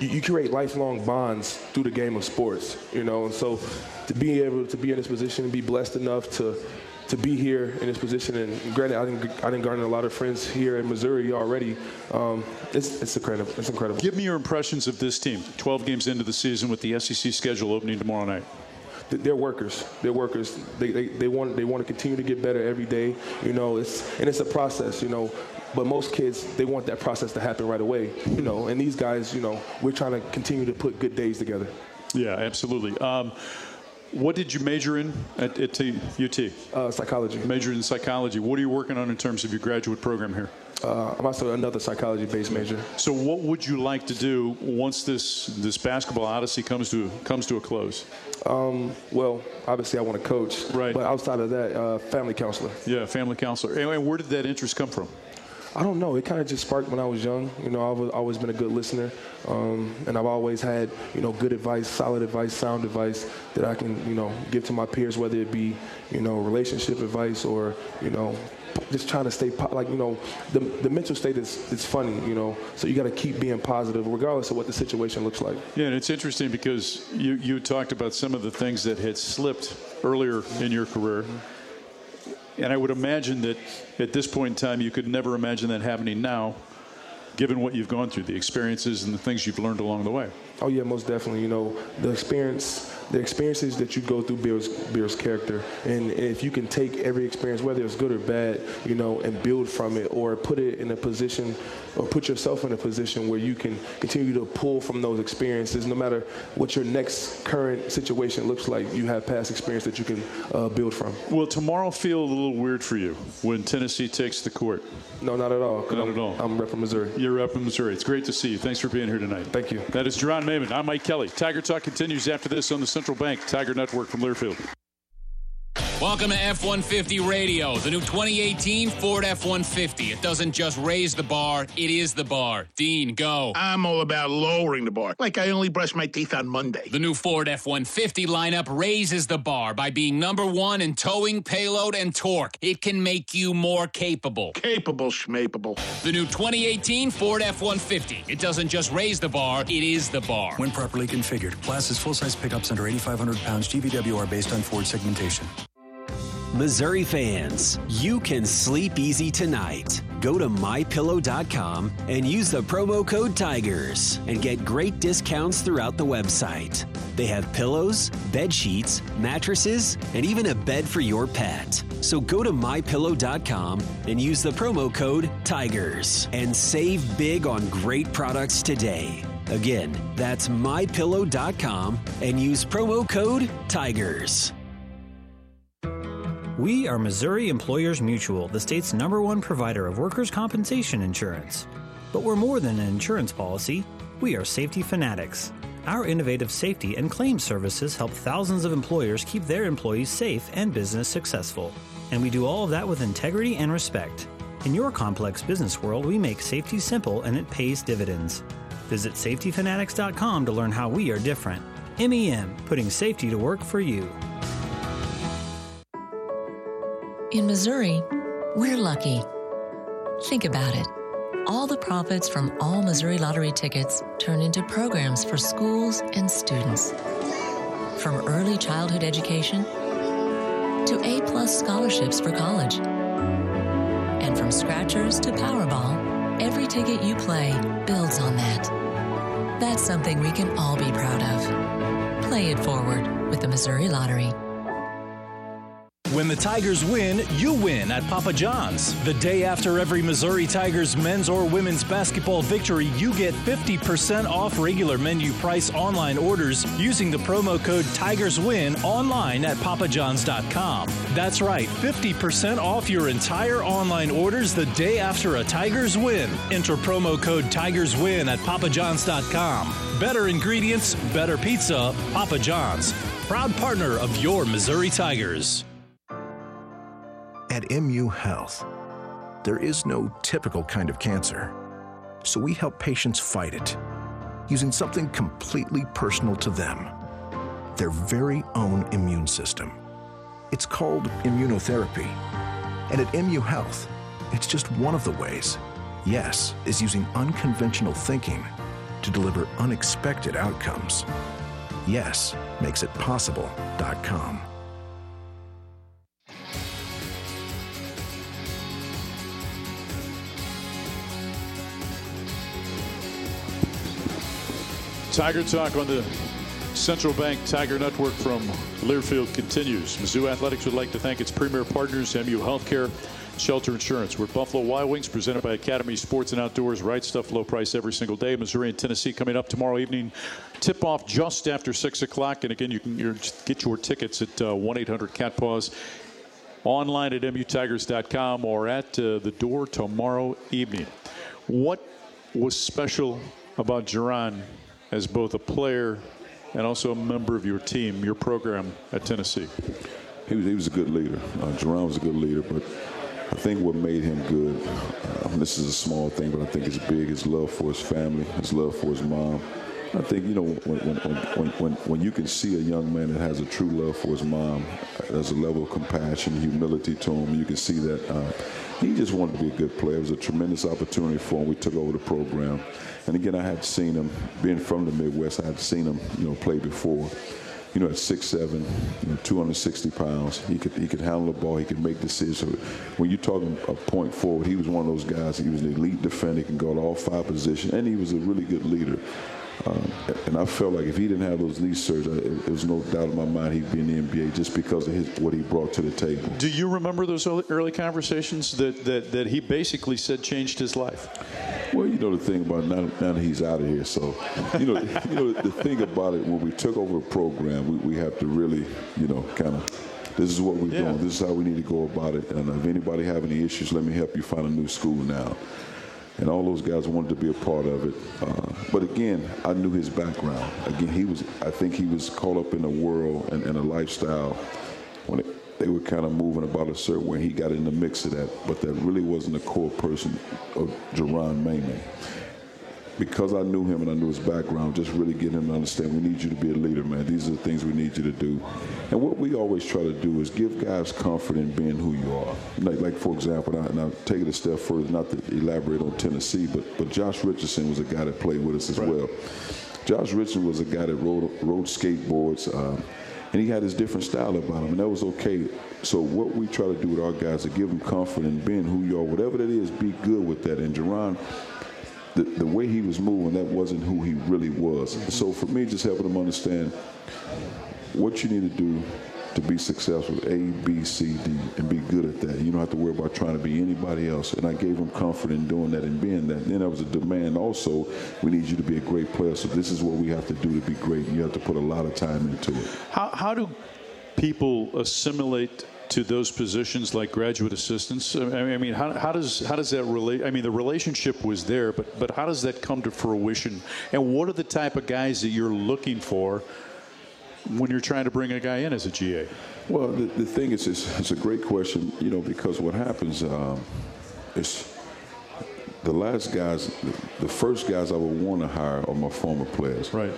you, you create lifelong bonds through the game of sports, you know. And so to be able to be in this position and be blessed enough to to be here in this position, and granted, I didn't, I didn't garner a lot of friends here in Missouri already. Um, it's, it's incredible. It's incredible. give me your impressions of this team 12 games into the season with the sec schedule opening tomorrow night they're workers. They're workers. They, they, they want they want to continue to get better every day. You know, it's and it's a process. You know, but most kids they want that process to happen right away. You know, and these guys, you know, we're trying to continue to put good days together. yeah absolutely um, what did you major in at, at ut uh, psychology majored in psychology what are you working on in terms of your graduate program here Uh, I'm also another psychology-based major. So, what would you like to do once this this basketball odyssey comes to comes to a close? Um, well, obviously, I want to coach. Right. But outside of that, uh, family counselor. Yeah, family counselor. Anyway, where did that interest come from? I don't know. It kind of just sparked when I was young. You know, I've always been a good listener, um, and I've always had you know good advice, solid advice, sound advice that I can you know give to my peers, whether it be you know relationship advice or you know just trying to stay po- like you know the the mental state is it's funny you know so you got to keep being positive regardless of what the situation looks like. Yeah, and it's interesting because you you talked about some of the things that had slipped earlier in your career. And I would imagine that at this point in time, you could never imagine that happening now. given what you've gone through, the experiences and the things you've learned along the way. Oh yeah, most definitely. You know, the experience, the experiences that you go through builds builds character, and if you can take every experience, whether it's good or bad, you know, and build from it, or put it in a position, or put yourself in a position where you can continue to pull from those experiences, no matter what your next current situation looks like. You have past experience that you can uh, build from. Will tomorrow feel a little weird for you when Tennessee takes the court? No, not at all. Not I'm, at all. I'm rep from Missouri. You're rep from Missouri. It's great to see you. Thanks for being here tonight. Thank you. That is Jeronne Maymon. I'm Mike Kelly. Tiger Talk continues after this on the Central Bank Tiger Network from Learfield. Welcome to F 150 Radio, the new 2018 Ford F 150. It doesn't just raise the bar, it is the bar. Dean, go. I'm all about lowering the bar, like I only brush my teeth on Monday. The new Ford F 150 lineup raises the bar by being number one in towing, payload, and torque. It can make you more capable. Capable, schmapable. The new 2018 Ford F 150. It doesn't just raise the bar, it is the bar. When properly configured, classes full size pickups under 8,500 pounds GVWR based on Ford segmentation. Missouri fans, you can sleep easy tonight. Go to mypillow.com and use the promo code TIGERS and get great discounts throughout the website. They have pillows, bed sheets, mattresses, and even a bed for your pet. So go to mypillow.com and use the promo code TIGERS and save big on great products today. Again, that's mypillow.com and use promo code TIGERS. We are Missouri Employers Mutual, the state's number one provider of workers' compensation insurance. But we're more than an insurance policy, we are safety fanatics. Our innovative safety and claims services help thousands of employers keep their employees safe and business successful. And we do all of that with integrity and respect. In your complex business world, we make safety simple and it pays dividends. Visit safetyfanatics.com to learn how we are different. MEM, putting safety to work for you. In Missouri, we're lucky. Think about it. All the profits from all Missouri lottery tickets turn into programs for schools and students. From early childhood education to A plus scholarships for college. And from scratchers to Powerball, every ticket you play builds on that. That's something we can all be proud of. Play it forward with the Missouri Lottery. When the Tigers win, you win at Papa John's. The day after every Missouri Tigers men's or women's basketball victory, you get 50% off regular menu price online orders using the promo code TigersWin online at papajohns.com. That's right, 50% off your entire online orders the day after a Tigers win. Enter promo code TigersWin at papajohns.com. Better ingredients, better pizza, Papa John's. Proud partner of your Missouri Tigers. At MU Health, there is no typical kind of cancer. So we help patients fight it using something completely personal to them their very own immune system. It's called immunotherapy. And at MU Health, it's just one of the ways Yes is using unconventional thinking to deliver unexpected outcomes. Yes makes it possible.com. Tiger Talk on the Central Bank Tiger Network from Learfield continues. Mizzou Athletics would like to thank its premier partners, MU Healthcare, Shelter Insurance. We're Buffalo Wild Wings, presented by Academy Sports and Outdoors. Right stuff, low price every single day. Missouri and Tennessee coming up tomorrow evening. Tip off just after 6 o'clock. And again, you can get your tickets at uh, 1 800 Cat Paws online at mutigers.com or at uh, the door tomorrow evening. What was special about Jeronne as both a player and also a member of your team, your program at Tennessee? He was, he was a good leader. Uh, Jeronne was a good leader, but I think what made him good, uh, this is a small thing, but I think it's big, his love for his family, his love for his mom. I think, you know, when, when, when, when, when you can see a young man that has a true love for his mom, there's a level of compassion, humility to him. You can see that uh, he just wanted to be a good player. It was a tremendous opportunity for him. We took over the program. And again, I had seen him, being from the Midwest, I had seen him, you know, play before. you know, at six seven, you know, 260 pounds, he could he could handle the ball. He could make decisions. When you're talking a point forward, he was one of those guys. He was an elite defender. He can to all five positions, and he was a really good leader. Um, and I felt like if he didn't have those knee surgeries, there was no doubt in my mind he'd be in the NBA just because of his, what he brought to the table. Do you remember those early conversations that, that, that he basically said changed his life? Well, you know the thing about now, now that he's out of here, so you know, you know the thing about it when we took over the program, we, we have to really, you know, kind of this is what we're yeah. doing. This is how we need to go about it. And if anybody have any issues, let me help you find a new school now and all those guys wanted to be a part of it. Uh, but again, I knew his background. Again, he was. I think he was caught up in a world and, and a lifestyle when it, they were kind of moving about a certain way. He got in the mix of that, but that really wasn't the core person of Jeronne Maymon because I knew him and I knew his background, just really getting him to understand we need you to be a leader, man. These are the things we need you to do. And what we always try to do is give guys comfort in being who you are. Like, like for example, and I'll take it a step further, not to elaborate on Tennessee, but, but Josh Richardson was a guy that played with us as right. well. Josh Richardson was a guy that rode, rode skateboards. Uh, and he had his different style about him, and that was okay. So what we try to do with our guys is give them comfort in being who you are, whatever that is, be good with that. And Jeronne the, the way he was moving, that wasn't who he really was. So for me, just helping him understand what you need to do to be successful, A, B, C, D, and be good at that. You don't have to worry about trying to be anybody else. And I gave him comfort in doing that and being that. And then there was a demand also, we need you to be a great player. So this is what we have to do to be great. You have to put a lot of time into it. How, how do people assimilate to those positions like graduate assistants? I mean, how, how does how does that relate? I mean, the relationship was there, but but how does that come to fruition? And what are the type of guys that you're looking for when you're trying to bring a guy in as a GA? Well, the, the thing is, it's, it's, a great question, you know, because what happens um, is the last guys, the first guys I would want to hire are my former players. Right.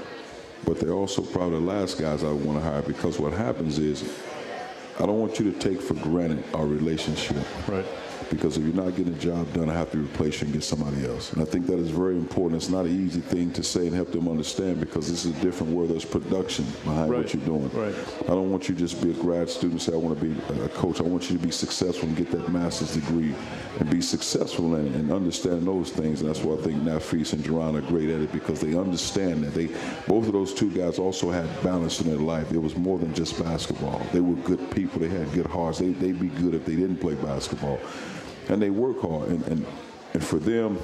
But they're also probably the last guys I would want to hire because what happens is I don't want you to take for granted our relationship. Right. Because if you're not getting a job done, I have to replace you and get somebody else. And I think that is very important. It's not an easy thing to say and help them understand because this is a different world. There's production behind right. what you're doing. Right. I don't want you to just be a grad student say, I want to be a coach. I want you to be successful and get that master's degree and be successful in it and understand those things. And that's why I think Nafis and Jeronne are great at it because they understand that. They Both of those two guys also had balance in their life. It was more than just basketball. They were good people. They had good hearts. They, they'd be good if they didn't play basketball and they work hard. And, and, and for them,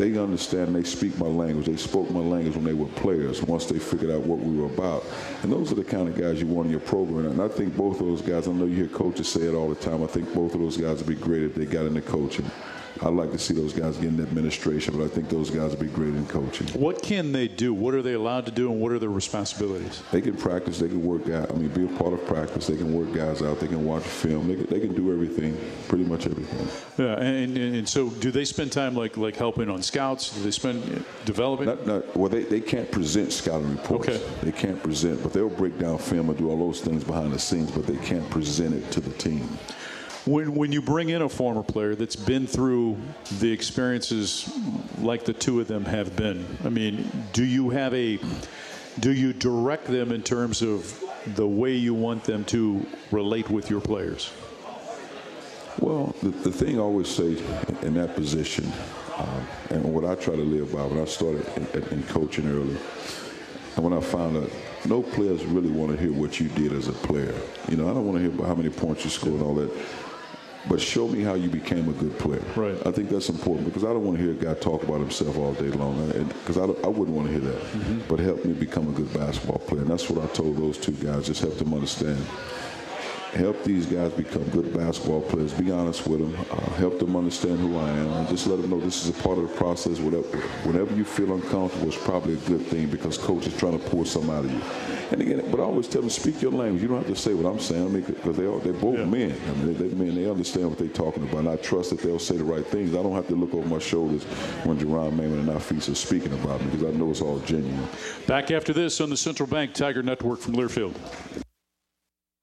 they understand they speak my language. They spoke my language when they were players, once they figured out what we were about. And those are the kind of guys you want in your program. And I think both of those guys, I know you hear coaches say it all the time, I think both of those guys would be great if they got into coaching. I'd like to see those guys get in administration, but I think those guys would be great in coaching. What can they do? What are they allowed to do, and what are their responsibilities? They can practice. They can work out. I mean, be a part of practice. They can work guys out. They can watch film. They can, they can do everything, pretty much everything. Yeah, and, and, and so do they spend time like like helping on scouts? Do they spend uh, developing? Not, not, well, they, they can't present scouting reports. Okay. They can't present, but they'll break down film and do all those things behind the scenes, but they can't present it to the team. When, when you bring in a former player that's been through the experiences like the two of them have been, I mean, do you have a, do you direct them in terms of the way you want them to relate with your players? Well, the, the thing I always say in that position, uh, and what I try to live by when I started in, in coaching early, and when I found out no players really want to hear what you did as a player. You know, I don't want to hear about how many points you scored and all that but show me how you became a good player. Right. I think that's important because I don't want to hear a guy talk about himself all day long, because I, I, wouldn't want to hear that. Mm-hmm. But help me become a good basketball player, and that's what I told those two guys. Just help them understand help these guys become good basketball players. Be honest with them. Uh, help them understand who I am, and just let them know this is a part of the process. Whatever, whenever you feel uncomfortable, it's probably a good thing because coach is trying to pour something out of you. And again, but I always tell them speak your language. You don't have to say what I'm saying. I mean, because they are they're both yeah. men. I mean, they, they men. They understand what they're talking about. And I trust that they'll say the right things. I don't have to look over my shoulders when Jeronne Maymon and Nafis are speaking about me because I know it's all genuine. Back after this on the Central Bank Tiger Network from Learfield.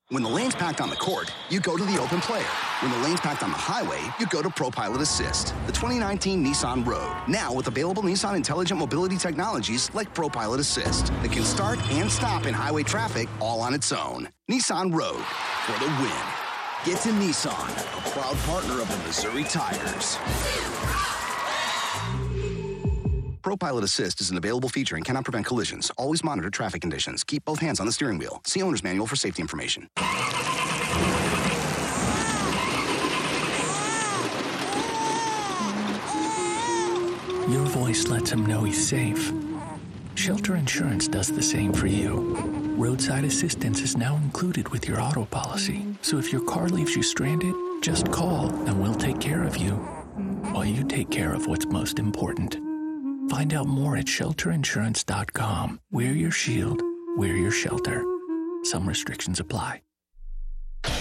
When the lane's packed on the court, you go to the open player. When the lane's packed on the highway, you go to ProPilot Assist, the 2019 Nissan Rogue. Now with available Nissan intelligent mobility technologies like ProPilot Assist that can start and stop in highway traffic all on its own. Nissan Rogue for the win. Get to Nissan, a proud partner of the Missouri Tigers. ProPilot Assist is an available feature and cannot prevent collisions. Always monitor traffic conditions. Keep both hands on the steering wheel. See owner's manual for safety information. Your voice lets him know he's safe. Shelter Insurance does the same for you. Roadside assistance is now included with your auto policy. So if your car leaves you stranded, just call and we'll take care of you while you take care of what's most important. Find out more at shelterinsurance.com. Wear your shield, wear your shelter. Some restrictions apply.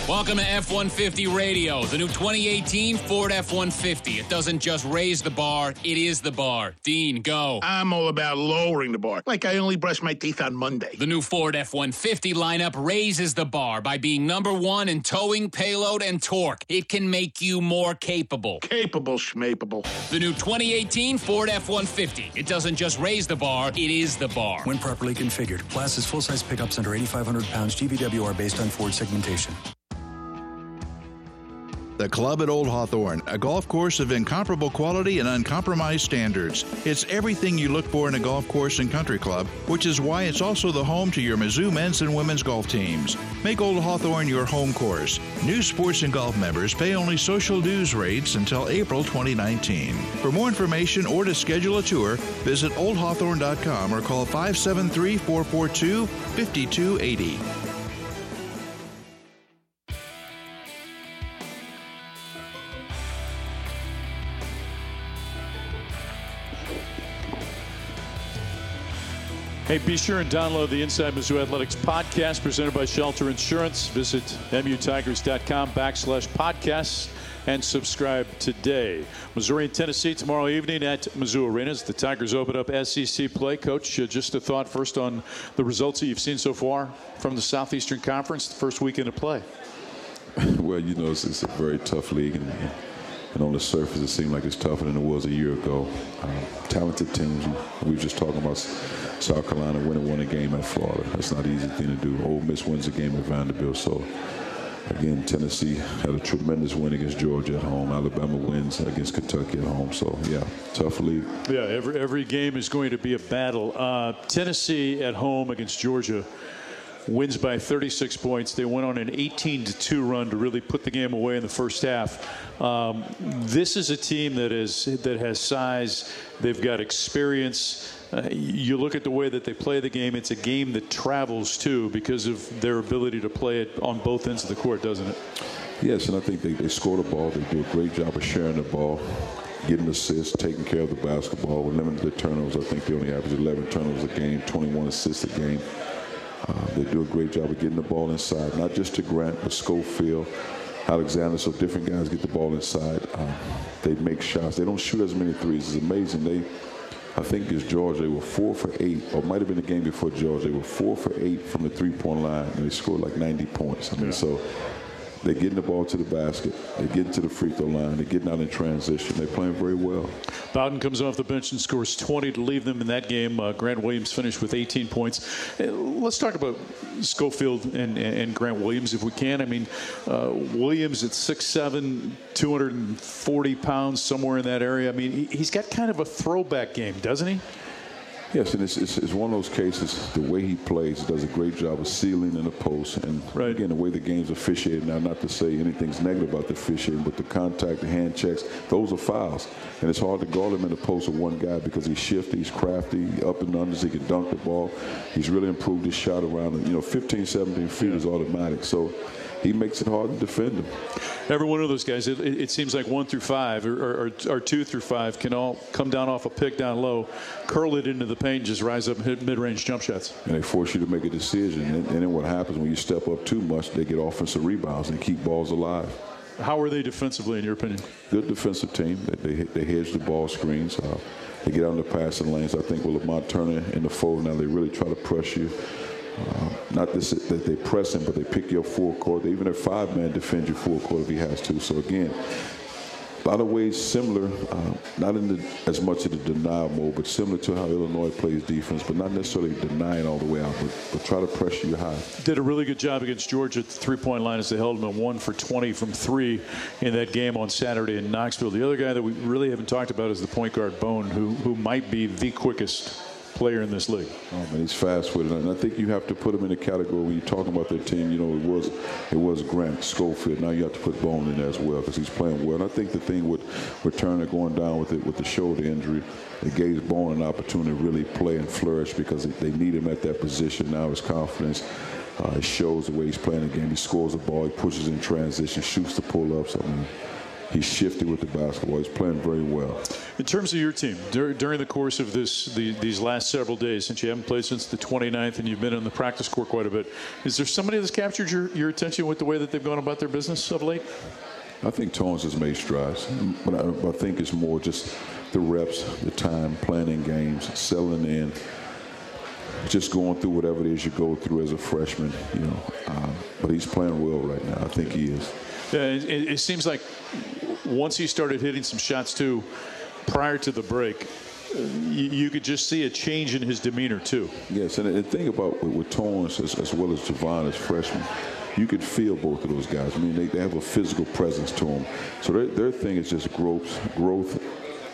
Welcome to F 150 Radio, the new 2018 Ford F 150. It doesn't just raise the bar, it is the bar. Dean, go. I'm all about lowering the bar, like I only brush my teeth on Monday. The new Ford F 150 lineup raises the bar by being number one in towing, payload, and torque. It can make you more capable. Capable, schmapable. The new 2018 Ford F 150. It doesn't just raise the bar, it is the bar. When properly configured, classes full size pickups under 8,500 pounds GVWR based on Ford segmentation. The Club at Old Hawthorne, a golf course of incomparable quality and uncompromised standards. It's everything you look for in a golf course and country club, which is why it's also the home to your Mizzou men's and women's golf teams. Make Old Hawthorne your home course. New sports and golf members pay only social dues rates until April 2019. For more information or to schedule a tour, visit oldhawthorne.com or call 573 442 5280. Hey, be sure and download the Inside Mizzou Athletics podcast presented by Shelter Insurance. Visit mutigers.com backslash podcasts and subscribe today. Missouri and Tennessee tomorrow evening at Mizzou Arena as the Tigers open up SEC play. Coach, uh, just a thought first on the results that you've seen so far from the Southeastern Conference, the first weekend of play. well, you know, it's, it's, a very tough league. And, and on the surface, it seemed like it's tougher than it was a year ago. Um, talented teams. We were just talking about South Carolina winning one a game at Florida. That's not an easy thing to do. Ole Miss wins a game at Vanderbilt. So, again, Tennessee had a tremendous win against Georgia at home. Alabama wins against Kentucky at home. So, yeah, tough league. Yeah, every, every game is going to be a battle. Uh, Tennessee at home against Georgia wins by 36 points. They went on an 18 to 2 run to really put the game away in the first half. Um, this is a team that is that has size. They've got experience. Uh, you look at the way that they play the game. It's a game that travels too because of their ability to play it on both ends of the court, doesn't it? Yes, and I think they, they score the ball. They do a great job of sharing the ball getting assists, taking care of the basketball, with limited turnovers. I think they only average 11 turnovers a game, 21 assists a game. Uh, they do a great job of getting the ball inside, not just to Grant, but Schofield, Alexander, so different guys get the ball inside. Uh, they make shots. They don't shoot as many threes. It's amazing. They, I think it's Georgia. They were four for eight, or might have been the game before Georgia. They were four for eight from the three-point line, and they scored like 90 points. I mean, yeah. so they're getting the ball to the basket. They're getting to the free throw line. They're getting out in transition. They're playing very well. Bowden comes off the bench and scores 20 to leave them in that game. Uh, Grant Williams finished with 18 points. Uh, let's talk about Schofield and, and, Grant Williams if we can. I mean, uh, Williams at 6'7", 240 pounds, somewhere in that area. I mean, he's got kind of a throwback game, doesn't he? Yes, and it's, it's, it's, one of those cases, the way he plays, does a great job of sealing in the post. And right. again, the way the game's officiated now, not to say anything's negative about the officiating, but the contact, the hand checks, those are fouls. And it's hard to guard him in the post with one guy because he's shifty, he's crafty, up and unders, he can dunk the ball. He's really improved his shot around, you know, 15, 17 feet is automatic. So he makes it hard to defend him. Every one of those guys, it, it seems like one through five or, or, or, two through five can all come down off a pick down low, curl it into the paint, just rise up and hit mid-range jump shots. And they force you to make a decision. And, and then what happens when you step up too much, they get offensive rebounds and keep balls alive. How are they defensively, in your opinion? Good defensive team. They, they, they hedge the ball screens. Uh, they get out in the passing lanes. I think with Lamonte Turner in the fold now, they really try to press you Uh, not this, that they press him, but they pick your full court. They, even a five-man defend your full court if he has to. So again, a lot of ways similar, uh, not in the, as much of the denial mode, but similar to how Illinois plays defense, but not necessarily denying all the way out, but, but try to pressure you high. Did a really good job against Georgia at the three-point line as they held them at one for 20 from three in that game on Saturday in Knoxville. The other guy that we really haven't talked about is the point guard Bone, who who might be the quickest player in this league. Oh man, he's fast-footed, and I think you have to put him in a category when you're talking about their team. You know, it was it was Grant Schofield. Now you have to put Bone in there as well because he's playing well. And I think the thing with with Turner going down with it with the shoulder injury, it gave Bone an opportunity to really play and flourish because they need him at that position. Now his confidence. Uh, it shows the way he's playing the game. He scores the ball, he pushes in transition, shoots the pull-ups. I mean, he's shifted with the basketball. He's playing very well. In terms of your team, dur- during the course of this the, these last several days, since you haven't played since the 29th and you've been in the practice court quite a bit, is there somebody that's captured your, your attention with the way that they've gone about their business of late? I think Torrence has made strides, but I, I think it's more just the reps, the time, planning games, selling in, just going through whatever it is you go through as a freshman, you know. Uh, but he's playing well right now. I think he is. It, it seems like once he started hitting some shots too, prior to the break, uh, you, could just see a change in his demeanor too. Yes, and the thing about with, with Torrence as, as well as Javon as freshmen, you could feel both of those guys. I mean, they, they have a physical presence to them. So their, their thing is just growth, growth,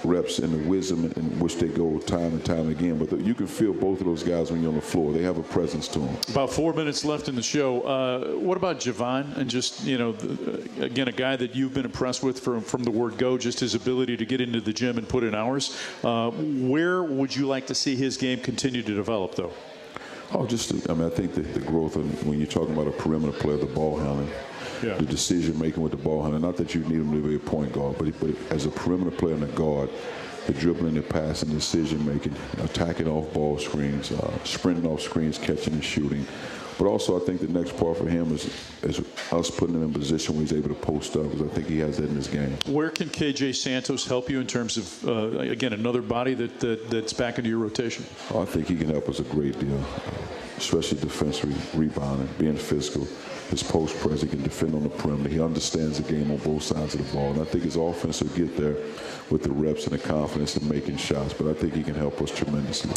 reps, and the wisdom in which they go time and time again. But the, you can feel both of those guys when you're on the floor. They have a presence to them. About four minutes left in the show. Uh, what about Javon? And just, you know, the, again, a guy that you've been impressed with from, from the word go, just his ability to get into the gym and put in hours. Uh, where would you like to see his game continue to develop, though? Oh, just, I mean, I think the, the growth of, when you're talking about a perimeter player, the ball handling, yeah. the decision making with the ball handling. Not that you need him to be a point guard, but, but as a perimeter player and a guard, the dribbling, the passing, decision making, attacking off ball screens, uh, sprinting off screens, catching and shooting. But also, I think the next part for him is, is us putting him in a position where he's able to post up, because I think he has that in his game. Where can KJ Santos help you in terms of, uh, again, another body that, that, that's back into your rotation? I think he can help us a great deal, uh, especially defensively, rebounding, being physical. His post press, he can defend on the perimeter. He understands the game on both sides of the ball. And I think his offense will get there with the reps and the confidence in making shots. But I think he can help us tremendously.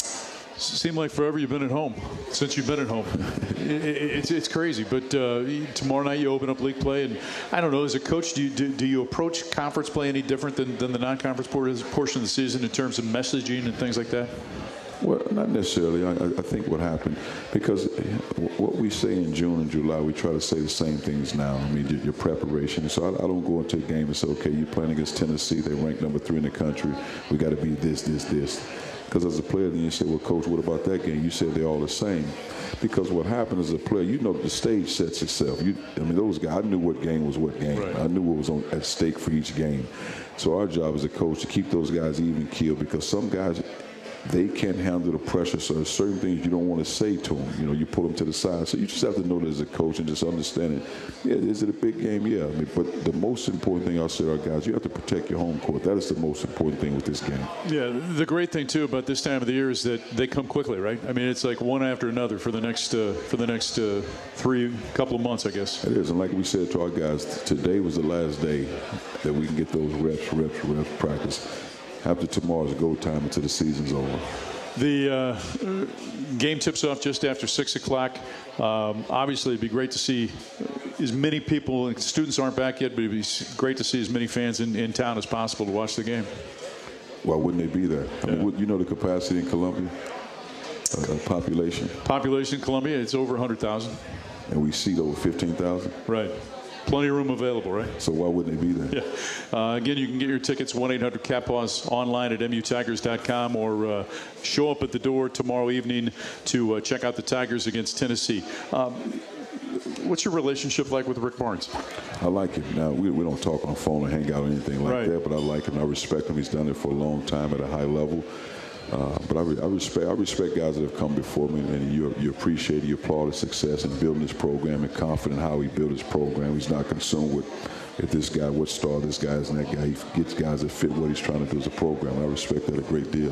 Seem like forever you've been at home since you've been at home. it, it, it's, it's crazy. But uh, tomorrow night you open up league play, and I don't know. As a coach, do you, do, do you approach conference play any different than, than the non-conference portion of the season in terms of messaging and things like that? Well, not necessarily. I, I, think what happened, because what we say in June and July, we try to say the same things now. I mean, your, your preparation. So I, I, don't go into a game and say, okay, you're playing against Tennessee. They rank number three in the country. We got to be this, this, this. Because as a player, then you say, well, coach, what about that game? You said they're all the same. Because what happened as a player, you know the stage sets itself. You, I mean, those guys, I knew what game was what game. Right. I knew what was on, at stake for each game. So our job as a coach to keep those guys even keel because some guys they can't handle the pressure. So there's certain things you don't want to say to them. You know, you pull them to the side. So you just have to know that as a coach and just understand it. Yeah, is it a big game? Yeah. I mean, but the most important thing I'll say to our guys, you have to protect your home court. That is the most important thing with this game. Yeah, the great thing too about this time of the year is that they come quickly, right? I mean, it's like one after another for the next uh, for the next uh, three couple of months, I guess. It is, and like we said to our guys, today was the last day that we can get those reps, reps, reps, practice after tomorrow's go time until the season's over. The uh, game tips off just after 6 o'clock. Um, obviously, it'd be great to see as many people, students aren't back yet, but it'd be great to see as many fans in, in town as possible to watch the game. Why wouldn't they be there? I mean, you know the capacity in Columbia? Uh, population? Population in Columbia, it's over 100,000. And we seat over 15,000? Right. Plenty of room available, right? So why wouldn't they be there? Yeah. Uh, again, you can get your tickets 1 800 Cat Paws online at mutigers.com or uh, show up at the door tomorrow evening to uh, check out the Tigers against Tennessee. Um, what's your relationship like with Rick Barnes? I like him. Now, we, we don't talk on the phone or hang out or anything like Right. that, but I like him. I respect him. He's done it for a long time at a high level. Uh, but I, I, respect I respect guys that have come before me, and you, you appreciate, you applaud his success in building this program, and confident how he built his program. He's not concerned with if this guy, what star this guy is, and that guy. He gets guys that fit what he's trying to do as a program. I respect that a great deal.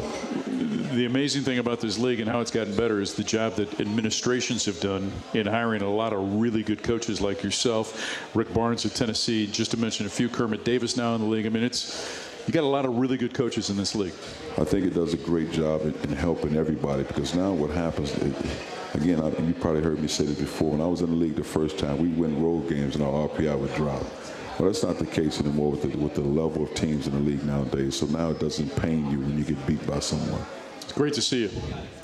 The amazing thing about this league and how it's gotten better is the job that administrations have done in hiring a lot of really good coaches like yourself, Rick Barnes of Tennessee, just to mention a few, Kermit Davis now in the league. I mean, it's you got a lot of really good coaches in this league. I think it does a great job in, in helping everybody because now what happens, it, again, I, you probably heard me say this before. When I was in the league the first time, we win road games and our RPI would drop. Well, that's not the case anymore with the, with the level of teams in the league nowadays. So now it doesn't pain you when you get beat by someone. Great to see you.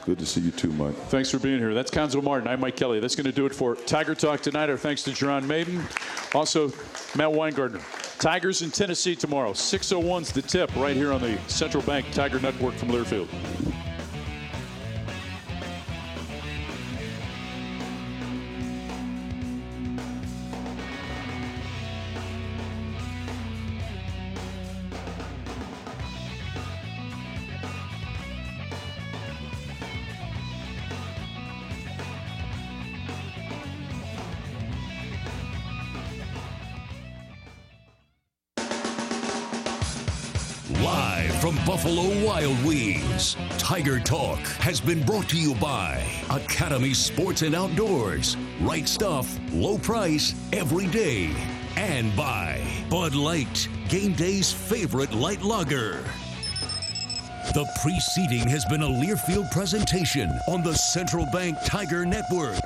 Good to see you too, Mike. Thanks for being here. That's Cuonzo Martin. I'm Mike Kelly. That's going to do it for Tiger Talk tonight. Our thanks to Jeronne Maymon. Also, Matt Weingartner. Tigers in Tennessee tomorrow. 601's the tip right here on the Central Bank Tiger Network from Learfield. Tiger Talk has been brought to you by Academy Sports and Outdoors. Right stuff, low price, every day. And by Bud Light, game day's favorite light lager. The preceding has been a Learfield presentation on the Central Bank Tiger Network.